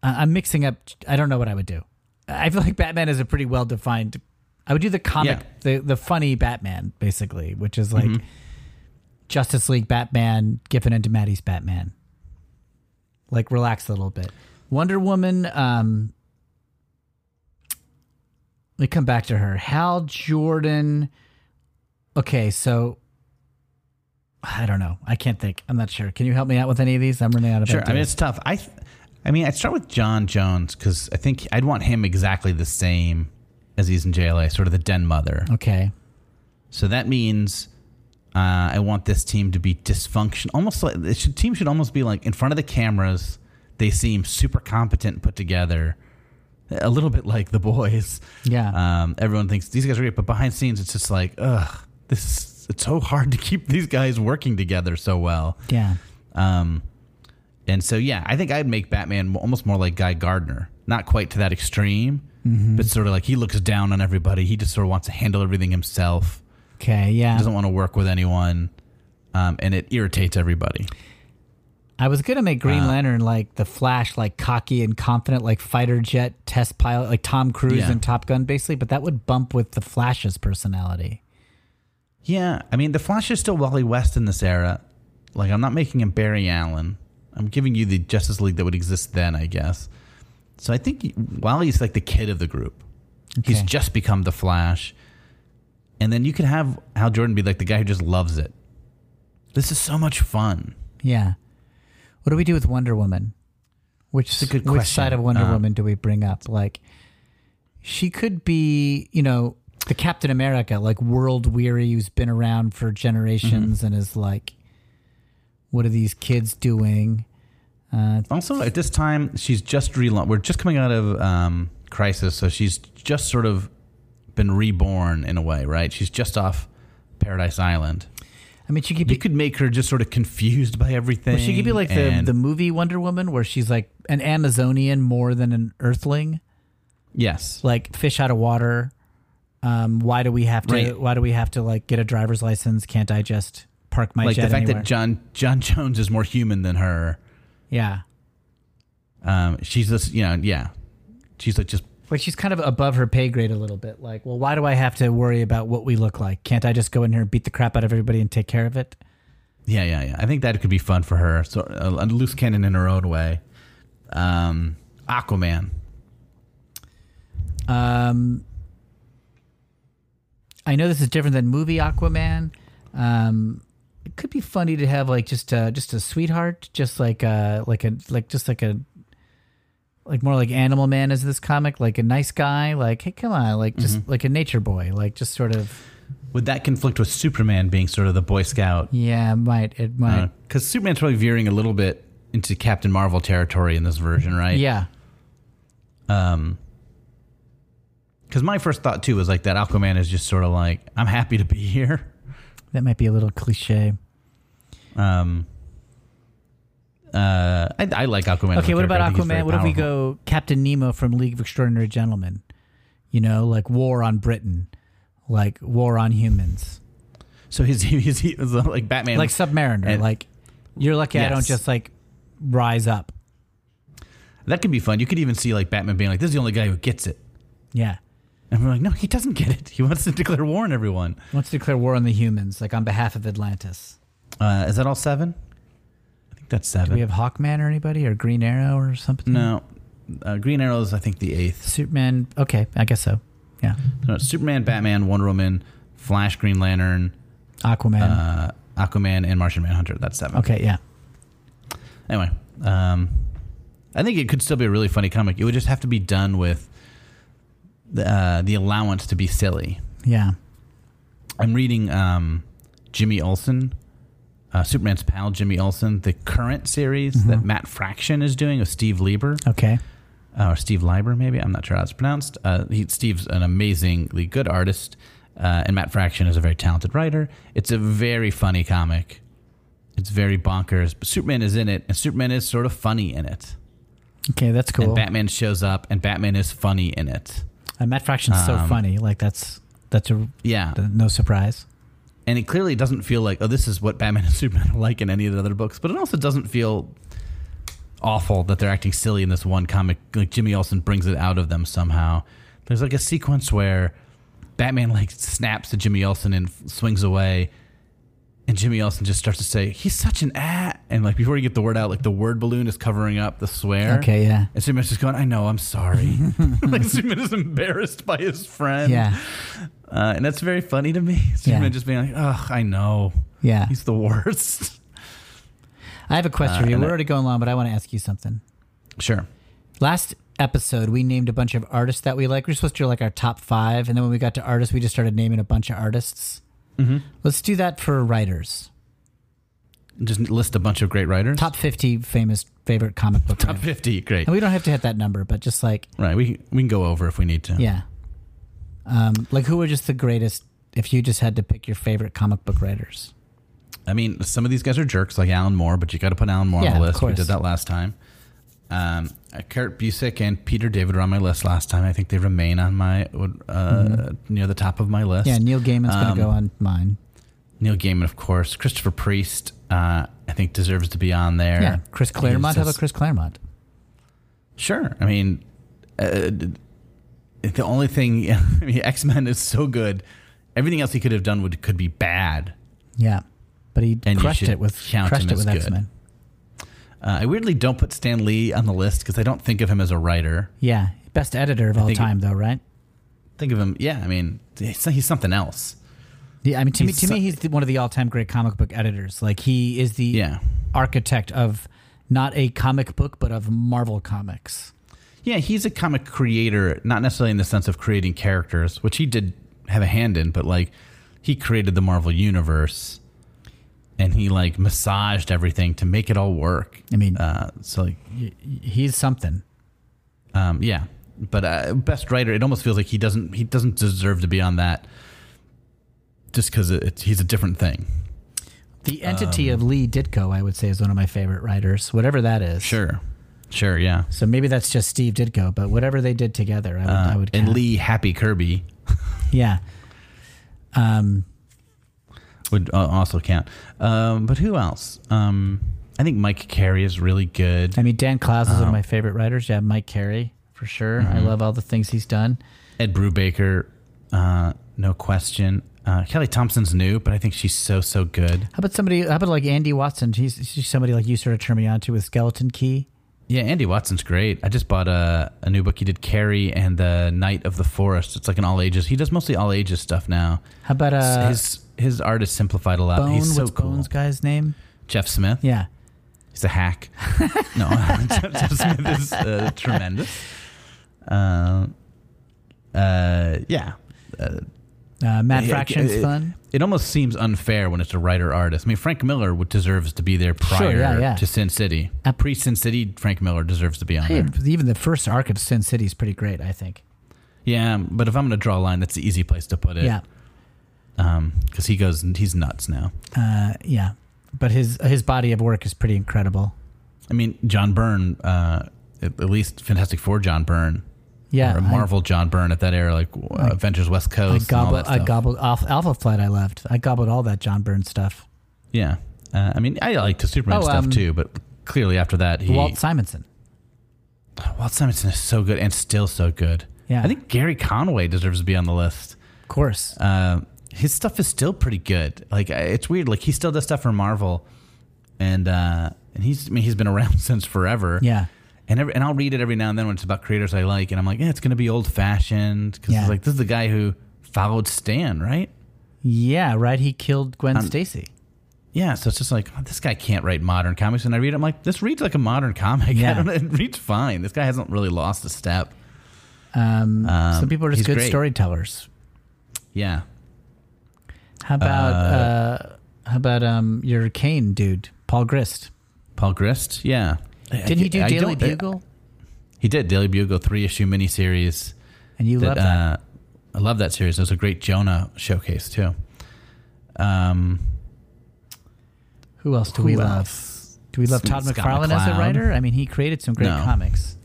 Speaker 3: I'm mixing up. I don't know what I would do. I feel like Batman is a pretty well defined. I would do the comic,
Speaker 4: Yeah.
Speaker 3: the the funny Batman, basically, which is like Justice League Batman, Giffen and DeMatteis' Batman. Like relax a little bit. Wonder Woman. Um, let me come back to her. Hal Jordan. Okay, so I don't know. I can't think. I'm not sure. Can you help me out with any of these? I'm running out of
Speaker 4: Sure. I mean, it's tough. I, th- I mean, I'd start with John Jones because I think I'd want him exactly the same as he's in JLA, sort of the den mother.
Speaker 3: okay.
Speaker 4: So that means uh, I want this team to be dysfunction. Almost like the should, team should almost be like in front of the cameras. They seem super competent, and put together, a little bit like the boys.
Speaker 3: Yeah.
Speaker 4: Um, everyone thinks these guys are great, but behind scenes, it's just like, ugh, this. It's so hard to keep these guys working together so well.
Speaker 3: yeah.
Speaker 4: Um, and so yeah, I think I'd make Batman almost more like Guy Gardner, not quite to that extreme, but sort of like he looks down on everybody. He just sort of wants to handle everything himself.
Speaker 3: Okay. Yeah.
Speaker 4: He Doesn't want to work with anyone, um, and it irritates everybody.
Speaker 3: I was gonna make Green
Speaker 4: Uh,
Speaker 3: Lantern like the Flash, like cocky and confident, like fighter jet test pilot, like Tom Cruise
Speaker 4: Yeah.
Speaker 3: in Top Gun, basically. But that would bump with the Flash's personality.
Speaker 4: Yeah, I mean the Flash is still Wally West in this era. Like I'm not making him Barry Allen. I'm giving you the Justice League that would exist then, I guess. So I think Wally's like the kid of the group. He's just become the Flash. And then you could have Hal Jordan be like the guy who just loves it. This is so much fun.
Speaker 3: Yeah. What do we do with Wonder Woman? Which
Speaker 4: a good
Speaker 3: which side of Wonder
Speaker 4: Uh,
Speaker 3: Woman do we bring up? Like, she could be, you know, the Captain America, like world weary, who's been around for generations
Speaker 4: Mm-hmm.
Speaker 3: and is like, what are these kids doing? Uh,
Speaker 4: Also, at this time, she's just relaunched. We're just coming out of um, Crisis, so she's just sort of been reborn in a way, right? She's just off Paradise Island.
Speaker 3: I mean, she could be
Speaker 4: You could make her just sort of confused by everything.
Speaker 3: Well, she could be like the, the movie Wonder Woman, where she's like an Amazonian more than an Earthling,
Speaker 4: yes,
Speaker 3: like fish out of water. Um, why do we have to?
Speaker 4: Right.
Speaker 3: Why do we have to like get a driver's license? Can't I just park my
Speaker 4: like
Speaker 3: jet
Speaker 4: the fact
Speaker 3: anywhere?
Speaker 4: that John John Jones is more human than her.
Speaker 3: yeah,
Speaker 4: Um, she's just you know yeah, she's like just
Speaker 3: like she's kind of above her pay grade a little bit. Like, well, why do I have to worry about what we look like? Can't I just go in here and beat the crap out of everybody and take care of it?
Speaker 4: yeah yeah yeah. I think that could be fun for her. So a, a loose cannon in her own way. Um, Aquaman.
Speaker 3: Um, I know this is different than movie Aquaman. Um, it could be funny to have like just a just a sweetheart, just like a like a like just like a like more like Animal Man is this comic, like a nice guy, like hey, come on, like just like a nature boy, like just sort of
Speaker 4: Would that conflict with Superman being sort of the Boy Scout?
Speaker 3: yeah, it might it might
Speaker 4: Because Superman's probably veering a little bit into Captain Marvel territory in this version, right?
Speaker 3: yeah
Speaker 4: Um, because my first thought too was like that Aquaman is just sort of like I'm happy to be here.
Speaker 3: that might be a little cliche.
Speaker 4: Um, uh, I, I like Aquaman.
Speaker 3: Okay, what about
Speaker 4: character. I think he's very
Speaker 3: Aquaman? What if we go Captain Nemo from League of Extraordinary Gentlemen? You know, like war on Britain, like war on humans.
Speaker 4: So he's he's, he's like Batman,
Speaker 3: like Submariner.
Speaker 4: and-
Speaker 3: like you're lucky I don't just like rise up.
Speaker 4: that could be fun. You could even see like Batman being like, "This is the only guy who gets it,"
Speaker 3: Yeah.
Speaker 4: And we're like, "No, he doesn't get it. He wants to declare war on everyone."
Speaker 3: He Wants to declare war on the humans, like on behalf of Atlantis.
Speaker 4: Uh, is that all seven? I think that's seven.
Speaker 3: Do we have Hawkman or anybody or Green Arrow or something?
Speaker 4: no, uh, Green Arrow is I think the eighth.
Speaker 3: Superman. Okay, I guess so. Yeah.
Speaker 4: No, Superman, Batman, Wonder Woman, Flash, Green Lantern,
Speaker 3: Aquaman.
Speaker 4: uh, Aquaman, and Martian Manhunter. That's seven.
Speaker 3: okay, yeah.
Speaker 4: Anyway, um, I think it could still be a really funny comic. It would just have to be done with uh, the allowance to be silly.
Speaker 3: Yeah.
Speaker 4: I'm reading um, Jimmy Olsen, uh, Superman's pal, Jimmy Olsen, the current series that Matt Fraction is doing with Steve Lieber,
Speaker 3: Okay.
Speaker 4: uh, or Steve Lieber, maybe. I'm not sure how it's pronounced. Uh, he, Steve's an amazingly good artist, uh, and Matt Fraction is a very talented writer. It's a very funny comic. It's very bonkers, but Superman is in it, and Superman is sort of funny in it.
Speaker 3: Okay, that's cool.
Speaker 4: And Batman shows up, and Batman is funny in it.
Speaker 3: Uh, Matt Fraction's so
Speaker 4: Um,
Speaker 3: funny. Like that's that's a
Speaker 4: Yeah,
Speaker 3: no surprise.
Speaker 4: and it clearly doesn't feel like oh this is what Batman and Superman are like in any of the other books, but it also doesn't feel awful that they're acting silly in this one comic. Like Jimmy Olsen brings it out of them somehow. There's like a sequence where Batman like snaps at Jimmy Olsen and swings away, and Jimmy Olsen just starts to say he's such an at, and like before you get the word out, like the word balloon is covering up the swear.
Speaker 3: Okay, yeah.
Speaker 4: And Superman's just going, I know, I'm sorry. like Superman is embarrassed by his friend.
Speaker 3: Yeah.
Speaker 4: Uh, and that's very funny to me. Superman
Speaker 3: Yeah.
Speaker 4: just being like, "Ugh, I know,
Speaker 3: Yeah.
Speaker 4: he's the worst."
Speaker 3: I have a question
Speaker 4: Uh,
Speaker 3: for you. We're
Speaker 4: I-
Speaker 3: already going long, but I want to ask you something.
Speaker 4: Sure.
Speaker 3: Last episode, we named a bunch of artists that we like. We are supposed to do like our top five, and then when we got to artists, we just started naming a bunch of artists.
Speaker 4: Mm-hmm.
Speaker 3: Let's do that for writers.
Speaker 4: Just list a bunch of great writers.
Speaker 3: Top fifty famous favorite comic book.
Speaker 4: top
Speaker 3: writers.
Speaker 4: fifty. Great.
Speaker 3: And we don't have to hit that number, but just like
Speaker 4: Right. We we can go over if we need to.
Speaker 3: yeah, um, like who were just the greatest? If you just had to pick your favorite comic book writers,
Speaker 4: I mean, some of these guys are jerks, like Alan Moore, but you got to put Alan Moore
Speaker 3: Yeah,
Speaker 4: on the list. We did that last time. Um, uh, Kurt Busiek and Peter David were on my list last time. I think they remain on my uh, near the top of my list.
Speaker 3: Mm-hmm. yeah, Neil Gaiman's
Speaker 4: Um,
Speaker 3: gonna go on mine.
Speaker 4: Neil Gaiman, of course. Christopher Priest, uh, I think deserves to be on there.
Speaker 3: Yeah, Chris Claremont.
Speaker 4: He's
Speaker 3: How about Chris Claremont?
Speaker 4: Sure. I mean, uh, the only thing, I mean, X Men is so good. Everything else he could have done would could be bad.
Speaker 3: Yeah, but he
Speaker 4: And
Speaker 3: crushed it with crushed it with. X Men.
Speaker 4: Uh, I weirdly don't put Stan Lee on the list because I don't think of him as a writer.
Speaker 3: Yeah, best editor of all
Speaker 4: think-
Speaker 3: time, though, right?
Speaker 4: Think of him, yeah. I mean, he's, he's something else.
Speaker 3: Yeah, I mean, to me,
Speaker 4: He's
Speaker 3: to
Speaker 4: so-
Speaker 3: me, he's the, one of the all-time great comic book editors. Like he is the
Speaker 4: Yeah.
Speaker 3: architect of not a comic book, but of Marvel comics.
Speaker 4: Yeah, he's a comic creator, not necessarily in the sense of creating characters, which he did have a hand in, but like he created the Marvel universe and he like massaged everything to make it all work.
Speaker 3: I mean,
Speaker 4: Uh, so like,
Speaker 3: he's something.
Speaker 4: um, yeah, but uh, best writer, it almost feels like he doesn't he doesn't deserve to be on that just because he's a different thing.
Speaker 3: The entity
Speaker 4: Um,
Speaker 3: of Lee Ditko, I would say, is one of my favorite writers. Whatever that is.
Speaker 4: Sure, sure, yeah.
Speaker 3: So maybe that's just Steve Ditko, but whatever they did together, I would. I
Speaker 4: Uh,
Speaker 3: would
Speaker 4: and. Lee Happy Kirby
Speaker 3: Yeah. Um.
Speaker 4: Would uh, also count. Um, but who else? Um, I think Mike Carey is really good.
Speaker 3: I mean, Dan Klaus is one of
Speaker 4: Um,
Speaker 3: my favorite writers. Yeah, Mike Carey for sure. I
Speaker 4: Mm-hmm.
Speaker 3: love all the things he's done.
Speaker 4: Ed Brubaker, uh, no question. Uh, Kelly Thompson's new, but I think she's so so good.
Speaker 3: How about somebody? How about like Andi Watson? He's, she's somebody like you sort of turn me on to with Skeleton Key.
Speaker 4: Yeah, Andi Watson's great. I just bought a, a new book. He did Kerry and the Knight of the Forest. It's like an all ages. He does mostly all ages stuff now.
Speaker 3: How about uh,
Speaker 4: his his art is simplified a lot.
Speaker 3: Bone?
Speaker 4: He's so
Speaker 3: what's
Speaker 4: cool.
Speaker 3: Bone's guy's name?
Speaker 4: Jeff Smith.
Speaker 3: Yeah.
Speaker 4: He's a hack. no, Jeff Smith is uh, tremendous. Uh, uh, yeah. Uh,
Speaker 3: Uh, Matt
Speaker 4: it-
Speaker 3: Fraction's
Speaker 4: it-
Speaker 3: fun.
Speaker 4: It almost seems unfair when it's a writer artist. I mean, Frank Miller would deserves to be there prior
Speaker 3: yeah, yeah.
Speaker 4: to Sin City.
Speaker 3: Uh,
Speaker 4: Pre Sin City, Frank Miller deserves to be on
Speaker 3: Hey,
Speaker 4: there.
Speaker 3: even the first arc of Sin City is pretty great. I think.
Speaker 4: Yeah, but if I'm going to draw a line, that's the easy place to put it.
Speaker 3: Yeah.
Speaker 4: because he goes, he's nuts now.
Speaker 3: Uh, yeah. But his his body of work is pretty incredible.
Speaker 4: I mean, John Byrne, uh, at, at least Fantastic Four John Byrne,
Speaker 3: Yeah.
Speaker 4: or
Speaker 3: I-
Speaker 4: Marvel John Byrne at that era, like uh, Avengers West
Speaker 3: I,
Speaker 4: Coast, all
Speaker 3: gobbled. I gobbled Alpha, Alpha Flight. I loved. I gobbled all that John Byrne stuff.
Speaker 4: Yeah, uh, I mean, I like the Superman
Speaker 3: Oh,
Speaker 4: stuff
Speaker 3: um,
Speaker 4: too, but clearly after that, he
Speaker 3: Walt Simonson.
Speaker 4: Walt Simonson is so good and still so good.
Speaker 3: Yeah.
Speaker 4: I think Gerry Conway deserves to be on the list.
Speaker 3: Of course.
Speaker 4: Uh, his stuff is still pretty good. Like it's weird. Like he still does stuff for Marvel, and uh, and he's I mean he's been around since forever.
Speaker 3: yeah.
Speaker 4: And every, and I'll read it every now and then when it's about creators I like, and I'm like, yeah, it's going to be old fashioned because
Speaker 3: Yeah.
Speaker 4: it's like this is the guy who followed Stan, right?
Speaker 3: Yeah. Right. He killed Gwen
Speaker 4: Um,
Speaker 3: Stacy.
Speaker 4: Yeah, so it's just like oh, this guy can't write modern comics, and I read it, I'm like, this reads like a modern comic.
Speaker 3: Yeah.
Speaker 4: I don't it reads fine. This guy hasn't really lost a step.
Speaker 3: Um,
Speaker 4: Um,
Speaker 3: some people are just good
Speaker 4: great.
Speaker 3: storytellers.
Speaker 4: Yeah,
Speaker 3: How about uh, how about um your Kane dude, Paul Grist?
Speaker 4: Paul Grist. Yeah,
Speaker 3: Didn't he do
Speaker 4: I
Speaker 3: Daily Bugle?
Speaker 4: He did Daily Bugle three issue miniseries.
Speaker 3: And you love that.
Speaker 4: uh, I love that series. It was a great Jonah showcase too. Um,
Speaker 3: Who else do
Speaker 4: Who
Speaker 3: we love? Do we love Todd
Speaker 4: Scott
Speaker 3: McFarlane as a writer? I mean, he created some great
Speaker 4: No.
Speaker 3: comics.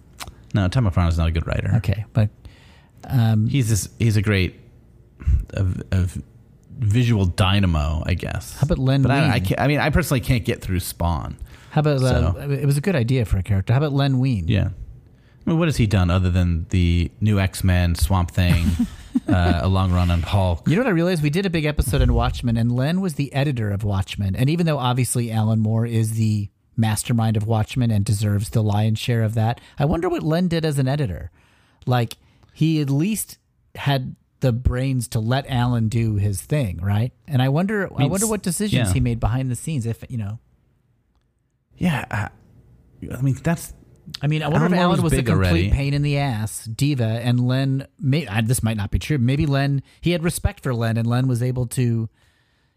Speaker 4: no, Tom McFarlane's not a good writer.
Speaker 3: Okay, but um,
Speaker 4: He's this, he's a great a, a visual dynamo, I guess.
Speaker 3: How about Len
Speaker 4: But I, I, I mean, I personally can't get through Spawn.
Speaker 3: How about uh,
Speaker 4: So-
Speaker 3: it was a good idea for a character. How about Len Wein?
Speaker 4: Yeah. I mean, what has he done other than the new X Men, Swamp Thing, uh, a long run on Hulk?
Speaker 3: You know what I realized? We did a big episode on Watchmen, and Len was the editor of Watchmen. And even though obviously Alan Moore is the mastermind of Watchmen and deserves the lion's share of that, I wonder what Len did as an editor. Like, he at least had the brains to let Alan do his thing, right? And I wonder, I
Speaker 4: mean,
Speaker 3: wonder what decisions
Speaker 4: yeah.
Speaker 3: he made behind the scenes. If you know,
Speaker 4: Yeah. I, I mean, that's
Speaker 3: I mean, I wonder
Speaker 4: Alan
Speaker 3: if Alan
Speaker 4: was
Speaker 3: was a complete
Speaker 4: already.
Speaker 3: pain in the ass diva, and Len. May, I, this might not be true. Maybe Len he had respect for Len, and Len was able to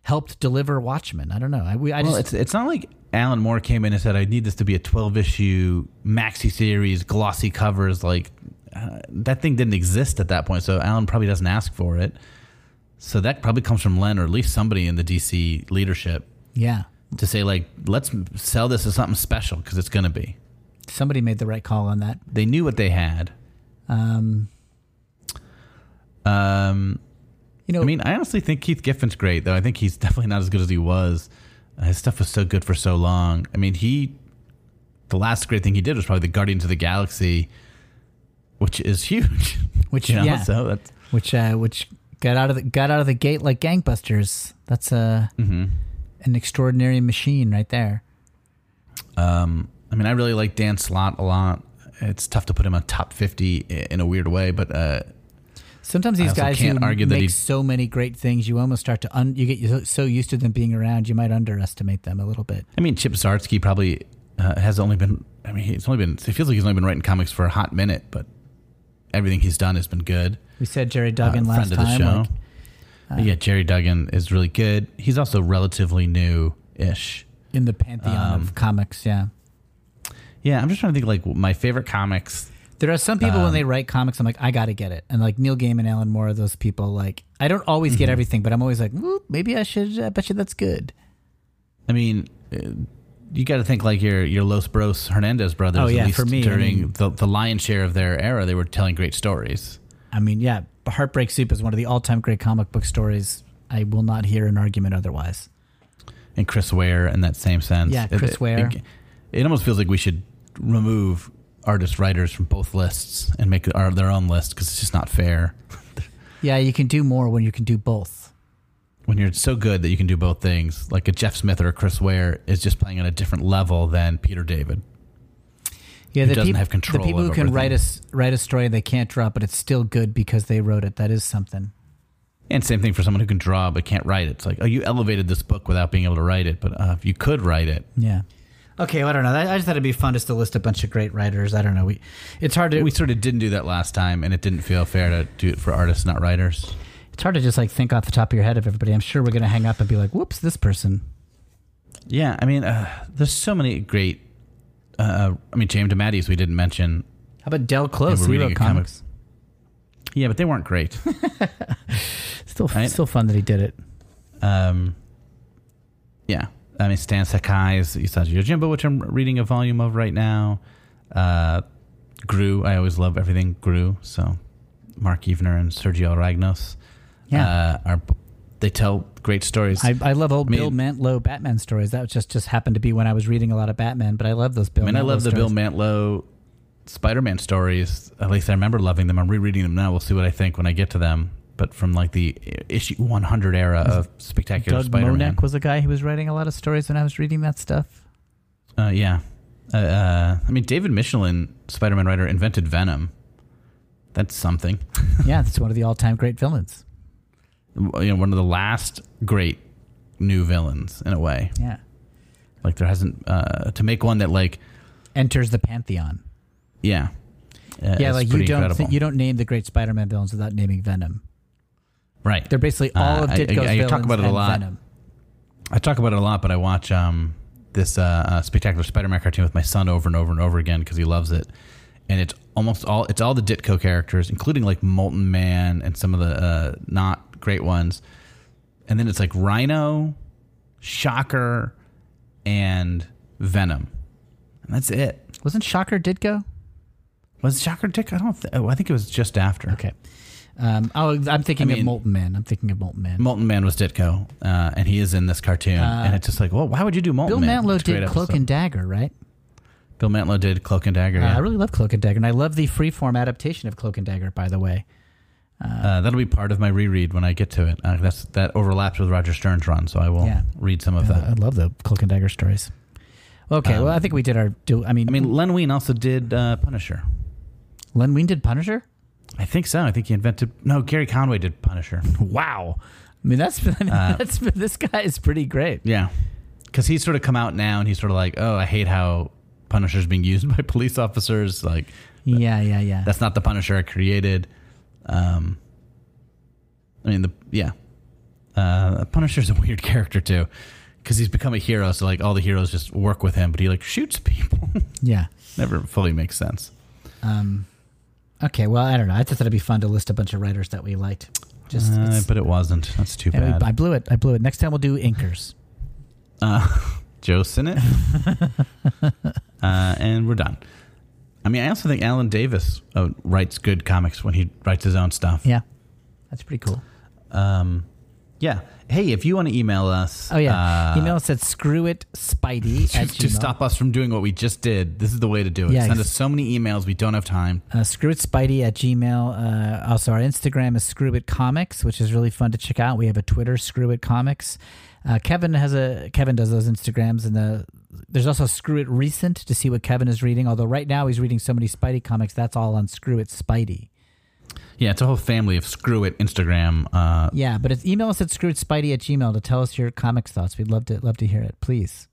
Speaker 3: help deliver Watchmen. I don't know. I, we, I
Speaker 4: well.
Speaker 3: just
Speaker 4: It's it's not like Alan Moore came in and said, "I need this to be a twelve issue maxi series, glossy covers." Like uh, that thing didn't exist at that point, so Alan probably doesn't ask for it. So that probably comes from Len or at least somebody in the DC leadership
Speaker 3: yeah.
Speaker 4: To say, like, let's sell this as something special because it's going to be.
Speaker 3: Somebody made the right call on that.
Speaker 4: They knew what they had.
Speaker 3: Um,
Speaker 4: Um,
Speaker 3: you know,
Speaker 4: I mean, I honestly think Keith Giffen's great, though. I think he's definitely not as good as he was. Uh, his stuff was so good for so long. I mean, he, the last great thing he did was probably the Guardians of the Galaxy, which is huge.
Speaker 3: Which,
Speaker 4: you know,
Speaker 3: yeah.
Speaker 4: so that's
Speaker 3: which uh, which got out of the got out of the gate like gangbusters. That's a
Speaker 4: Mm-hmm.
Speaker 3: An extraordinary machine right there.
Speaker 4: Um, I mean, I really like Dan Slott a lot. It's tough to put him on top fifty in a weird way, but uh,
Speaker 3: Sometimes these guys
Speaker 4: can't
Speaker 3: who
Speaker 4: argue
Speaker 3: make so many great things, you almost start to un- you get so- used to them being around, you might underestimate them a little bit.
Speaker 4: I mean, Chip Zdarsky probably uh, has only been. I mean, he's only been. It feels like he's only been writing comics for a hot minute, but everything he's done has been good.
Speaker 3: We said Gerry Duggan
Speaker 4: uh,
Speaker 3: last
Speaker 4: friend of the
Speaker 3: time.
Speaker 4: show.
Speaker 3: like, uh,
Speaker 4: yeah, Gerry Duggan is really good. He's also relatively new-ish.
Speaker 3: in the pantheon
Speaker 4: Um,
Speaker 3: of comics. Yeah,
Speaker 4: Yeah, I'm just trying to think like my favorite comics.
Speaker 3: there are some people
Speaker 4: Um,
Speaker 3: when they write comics, I'm like, I got to get it, and like Neil Gaiman, Alan Moore, are those people. Like, I don't always
Speaker 4: Mm-hmm.
Speaker 3: get everything, but I'm always like, maybe I should. I bet you that's good.
Speaker 4: I mean, uh, you got to think like your your Los Bros Hernandez brothers.
Speaker 3: Oh,
Speaker 4: at
Speaker 3: yeah,
Speaker 4: least
Speaker 3: for me, I
Speaker 4: during
Speaker 3: mean-
Speaker 4: the the lion's share of their era, they were telling great stories.
Speaker 3: I mean, yeah, Heartbreak Soup is one of the all-time great comic book stories. I will not hear an argument otherwise.
Speaker 4: And Chris Ware, in that same sense,
Speaker 3: Yeah, Chris
Speaker 4: it,
Speaker 3: Ware.
Speaker 4: It, it almost feels like we should remove artist writers from both lists and make our, their own list because it's just not fair.
Speaker 3: Yeah, you can do more when you can do both.
Speaker 4: when you're so good that you can do both things, like a Jeff Smith or a Chris Ware is just playing on a different level than Peter David.
Speaker 3: Yeah,
Speaker 4: Who
Speaker 3: the,
Speaker 4: doesn't
Speaker 3: peop-
Speaker 4: have control
Speaker 3: the people who can
Speaker 4: everything.
Speaker 3: write a s- write a story they can't draw, but it's still good because they wrote it. That is something.
Speaker 4: And same thing for someone who can draw but can't write it. It's like, oh, you elevated this book without being able to write it, but uh, if you could write it,
Speaker 3: Yeah. Okay, well, I don't know. I I just thought it'd be fun just to list a bunch of great writers. I don't know. We, it's hard to
Speaker 4: we sort of didn't do that last time, and it didn't feel fair to do it for artists, not writers.
Speaker 3: it's hard to just like think off the top of your head of everybody. I'm sure we're gonna hang up and be like, "Whoops, this person."
Speaker 4: Yeah, I mean, uh, there's so many great. Uh, I mean, James DeMatteis we didn't mention.
Speaker 3: How about Del Close? He wrote
Speaker 4: a comic- Yeah, but they weren't great.
Speaker 3: Still,
Speaker 4: Right.
Speaker 3: still fun that he did it.
Speaker 4: Um, yeah, I mean Stan Sakai's Usagi Yojimbo, which I'm reading a volume of right now. Uh, Groo, I always love everything Groo. So Mark Evanier and Sergio Aragonés,
Speaker 3: Yeah.
Speaker 4: uh, are they tell great stories.
Speaker 3: I, I love old
Speaker 4: I mean-
Speaker 3: Bill Mantlo Batman stories. That just just happened to be when I was reading a lot of Batman, but I love those Bill.
Speaker 4: I mean, I love the Bill
Speaker 3: stories.
Speaker 4: Mantlo Spider-Man stories. At least I remember loving them. I'm rereading them now. We'll see what I think when I get to them. But from like the issue 100 era of Spectacular
Speaker 3: Doug
Speaker 4: Spider-Man.
Speaker 3: Moench was a guy who was writing a lot of stories when I was reading that stuff.
Speaker 4: Uh, yeah. Uh, uh, I mean, David Michelinie, Spider Man writer, invented Venom. That's something.
Speaker 3: yeah, that's one of the all-time great villains.
Speaker 4: You know, one of the last great new villains in a way.
Speaker 3: Yeah,
Speaker 4: Like there hasn't uh, to make one that like
Speaker 3: enters the pantheon.
Speaker 4: yeah. Uh,
Speaker 3: yeah, like you don't th- you don't name the great Spider-Man villains without naming Venom.
Speaker 4: right.
Speaker 3: They're basically all
Speaker 4: Uh,
Speaker 3: of
Speaker 4: I-
Speaker 3: Ditko's
Speaker 4: I- I
Speaker 3: villains
Speaker 4: talk about it a lot.
Speaker 3: Venom.
Speaker 4: I talk about it a lot, but I watch um, this uh, uh, Spectacular Spider Man cartoon with my son over and over and over again because he loves it. and it's almost all it's all the Ditko characters, including like Molten Man and some of the uh, not great ones. And then it's like Rhino, Shocker, and Venom, and that's it.
Speaker 3: Wasn't Shocker Ditko?
Speaker 4: Was Shocker Dick? I don't. Th- oh, I think it was just after.
Speaker 3: Okay. Um, oh, I'm thinking
Speaker 4: I
Speaker 3: of Molten Man. I'm thinking of Molten Man.
Speaker 4: Molten Man was Ditko, uh, and he is in this cartoon. and it's just like, well, why would you do Molten
Speaker 3: Uh, Bill
Speaker 4: Man?
Speaker 3: Mantlo
Speaker 4: It's a
Speaker 3: did Cloak
Speaker 4: episode.
Speaker 3: and Dagger, right?
Speaker 4: Bill Mantlo did Cloak and Dagger.
Speaker 3: Uh,
Speaker 4: Yeah.
Speaker 3: I really love Cloak and Dagger, and I love the freeform adaptation of Cloak and Dagger. By the way,
Speaker 4: Uh, that'll be part of my reread when I get to it. Uh, that's that overlaps with Roger Stern's run, so I will
Speaker 3: Yeah.
Speaker 4: read some of
Speaker 3: Uh,
Speaker 4: that.
Speaker 3: I love the Cloak and Dagger stories. Okay, well, I think we did our. Do I mean?
Speaker 4: I mean, Len Wein also did uh, Punisher.
Speaker 3: Len Wein did Punisher.
Speaker 4: I think so. I think he invented. No, Gerry Conway did Punisher.
Speaker 3: Wow. I mean, that's that's this guy is pretty great.
Speaker 4: Yeah, because he's sort of come out now, and he's sort of like, oh, I hate how Punisher's being used by police officers. Like,
Speaker 3: Yeah, yeah, yeah.
Speaker 4: that's not the Punisher I created. Um, I mean, the yeah, uh, Punisher's a weird character too, because he's become a hero. So like, all the heroes just work with him, but he like shoots people.
Speaker 3: yeah.
Speaker 4: Never fully makes sense.
Speaker 3: Um, okay, well, I don't know. I just thought it'd be fun to list a bunch of writers that we liked. Just,
Speaker 4: Uh, but it wasn't. That's too
Speaker 3: and we-
Speaker 4: bad.
Speaker 3: I blew it. I blew it. Next time we'll do inkers.
Speaker 4: uh, Joe Sinnott. uh, and we're done. I mean, I also think Alan Davis uh, writes good comics when he writes his own stuff.
Speaker 3: Yeah, that's pretty cool.
Speaker 4: Um, yeah. Hey, if you want to email us,
Speaker 3: Oh yeah,
Speaker 4: uh,
Speaker 3: email us at screw it spidey at
Speaker 4: to stop us from doing what we just did. This is the way to do it.
Speaker 3: Yeah,
Speaker 4: Send us so many emails. We don't have time.
Speaker 3: uh, screw it spidey at gmail uh, also our instagram is screw it comics which is really fun to check out we have a twitter screw it comics uh, kevin has a kevin does those instagrams and the there's also screw it recent to see what kevin is reading although right now he's reading so many spidey comics that's all on screw it spidey
Speaker 4: Yeah, it's a whole family of screw it Instagram. Uh,
Speaker 3: yeah but it's email us at screw it spidey at gmail to tell us your comics thoughts we'd love to love to hear it please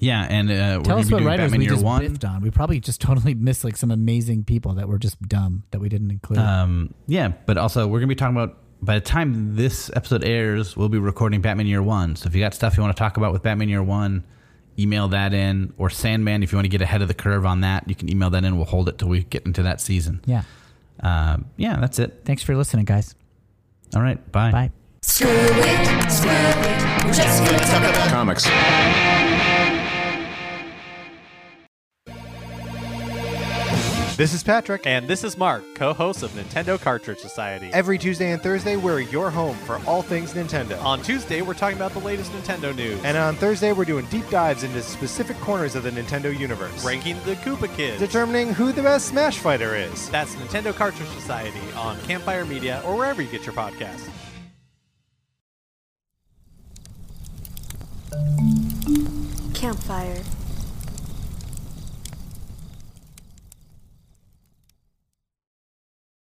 Speaker 4: yeah, and uh, we're
Speaker 3: tell us
Speaker 4: be
Speaker 3: what
Speaker 4: doing
Speaker 3: writers
Speaker 4: Batman
Speaker 3: we
Speaker 4: Year
Speaker 3: just
Speaker 4: One.
Speaker 3: biffed on we probably just totally missed like some amazing people that were just dumb that we didn't include
Speaker 4: Um, yeah, but also we're gonna be talking about. By the time this episode airs, we'll be recording Batman Year One. So if you got stuff you want to talk about with Batman Year One, email that in. Or Sandman, if you want to get ahead of the curve on that, you can email that in. We'll hold it till we get into that season.
Speaker 3: yeah
Speaker 4: Um, yeah, that's it.
Speaker 3: thanks for listening guys
Speaker 4: All right, bye.
Speaker 3: bye
Speaker 1: Screw it, screw it. We're just gonna talk about
Speaker 6: Comics.
Speaker 7: This is Patrick.
Speaker 8: And this is Mark, co host of Nintendo Cartridge Society.
Speaker 7: Every Tuesday and Thursday, we're your home for all things Nintendo.
Speaker 8: On Tuesday, we're talking about the latest Nintendo news,
Speaker 7: And on Thursday, we're doing deep dives into specific corners of the Nintendo universe,
Speaker 8: ranking the Koopa Kids.
Speaker 7: determining who the best Smash Fighter is.
Speaker 8: That's Nintendo Cartridge Society on Campfire Media or wherever you get your podcasts.
Speaker 9: Campfire.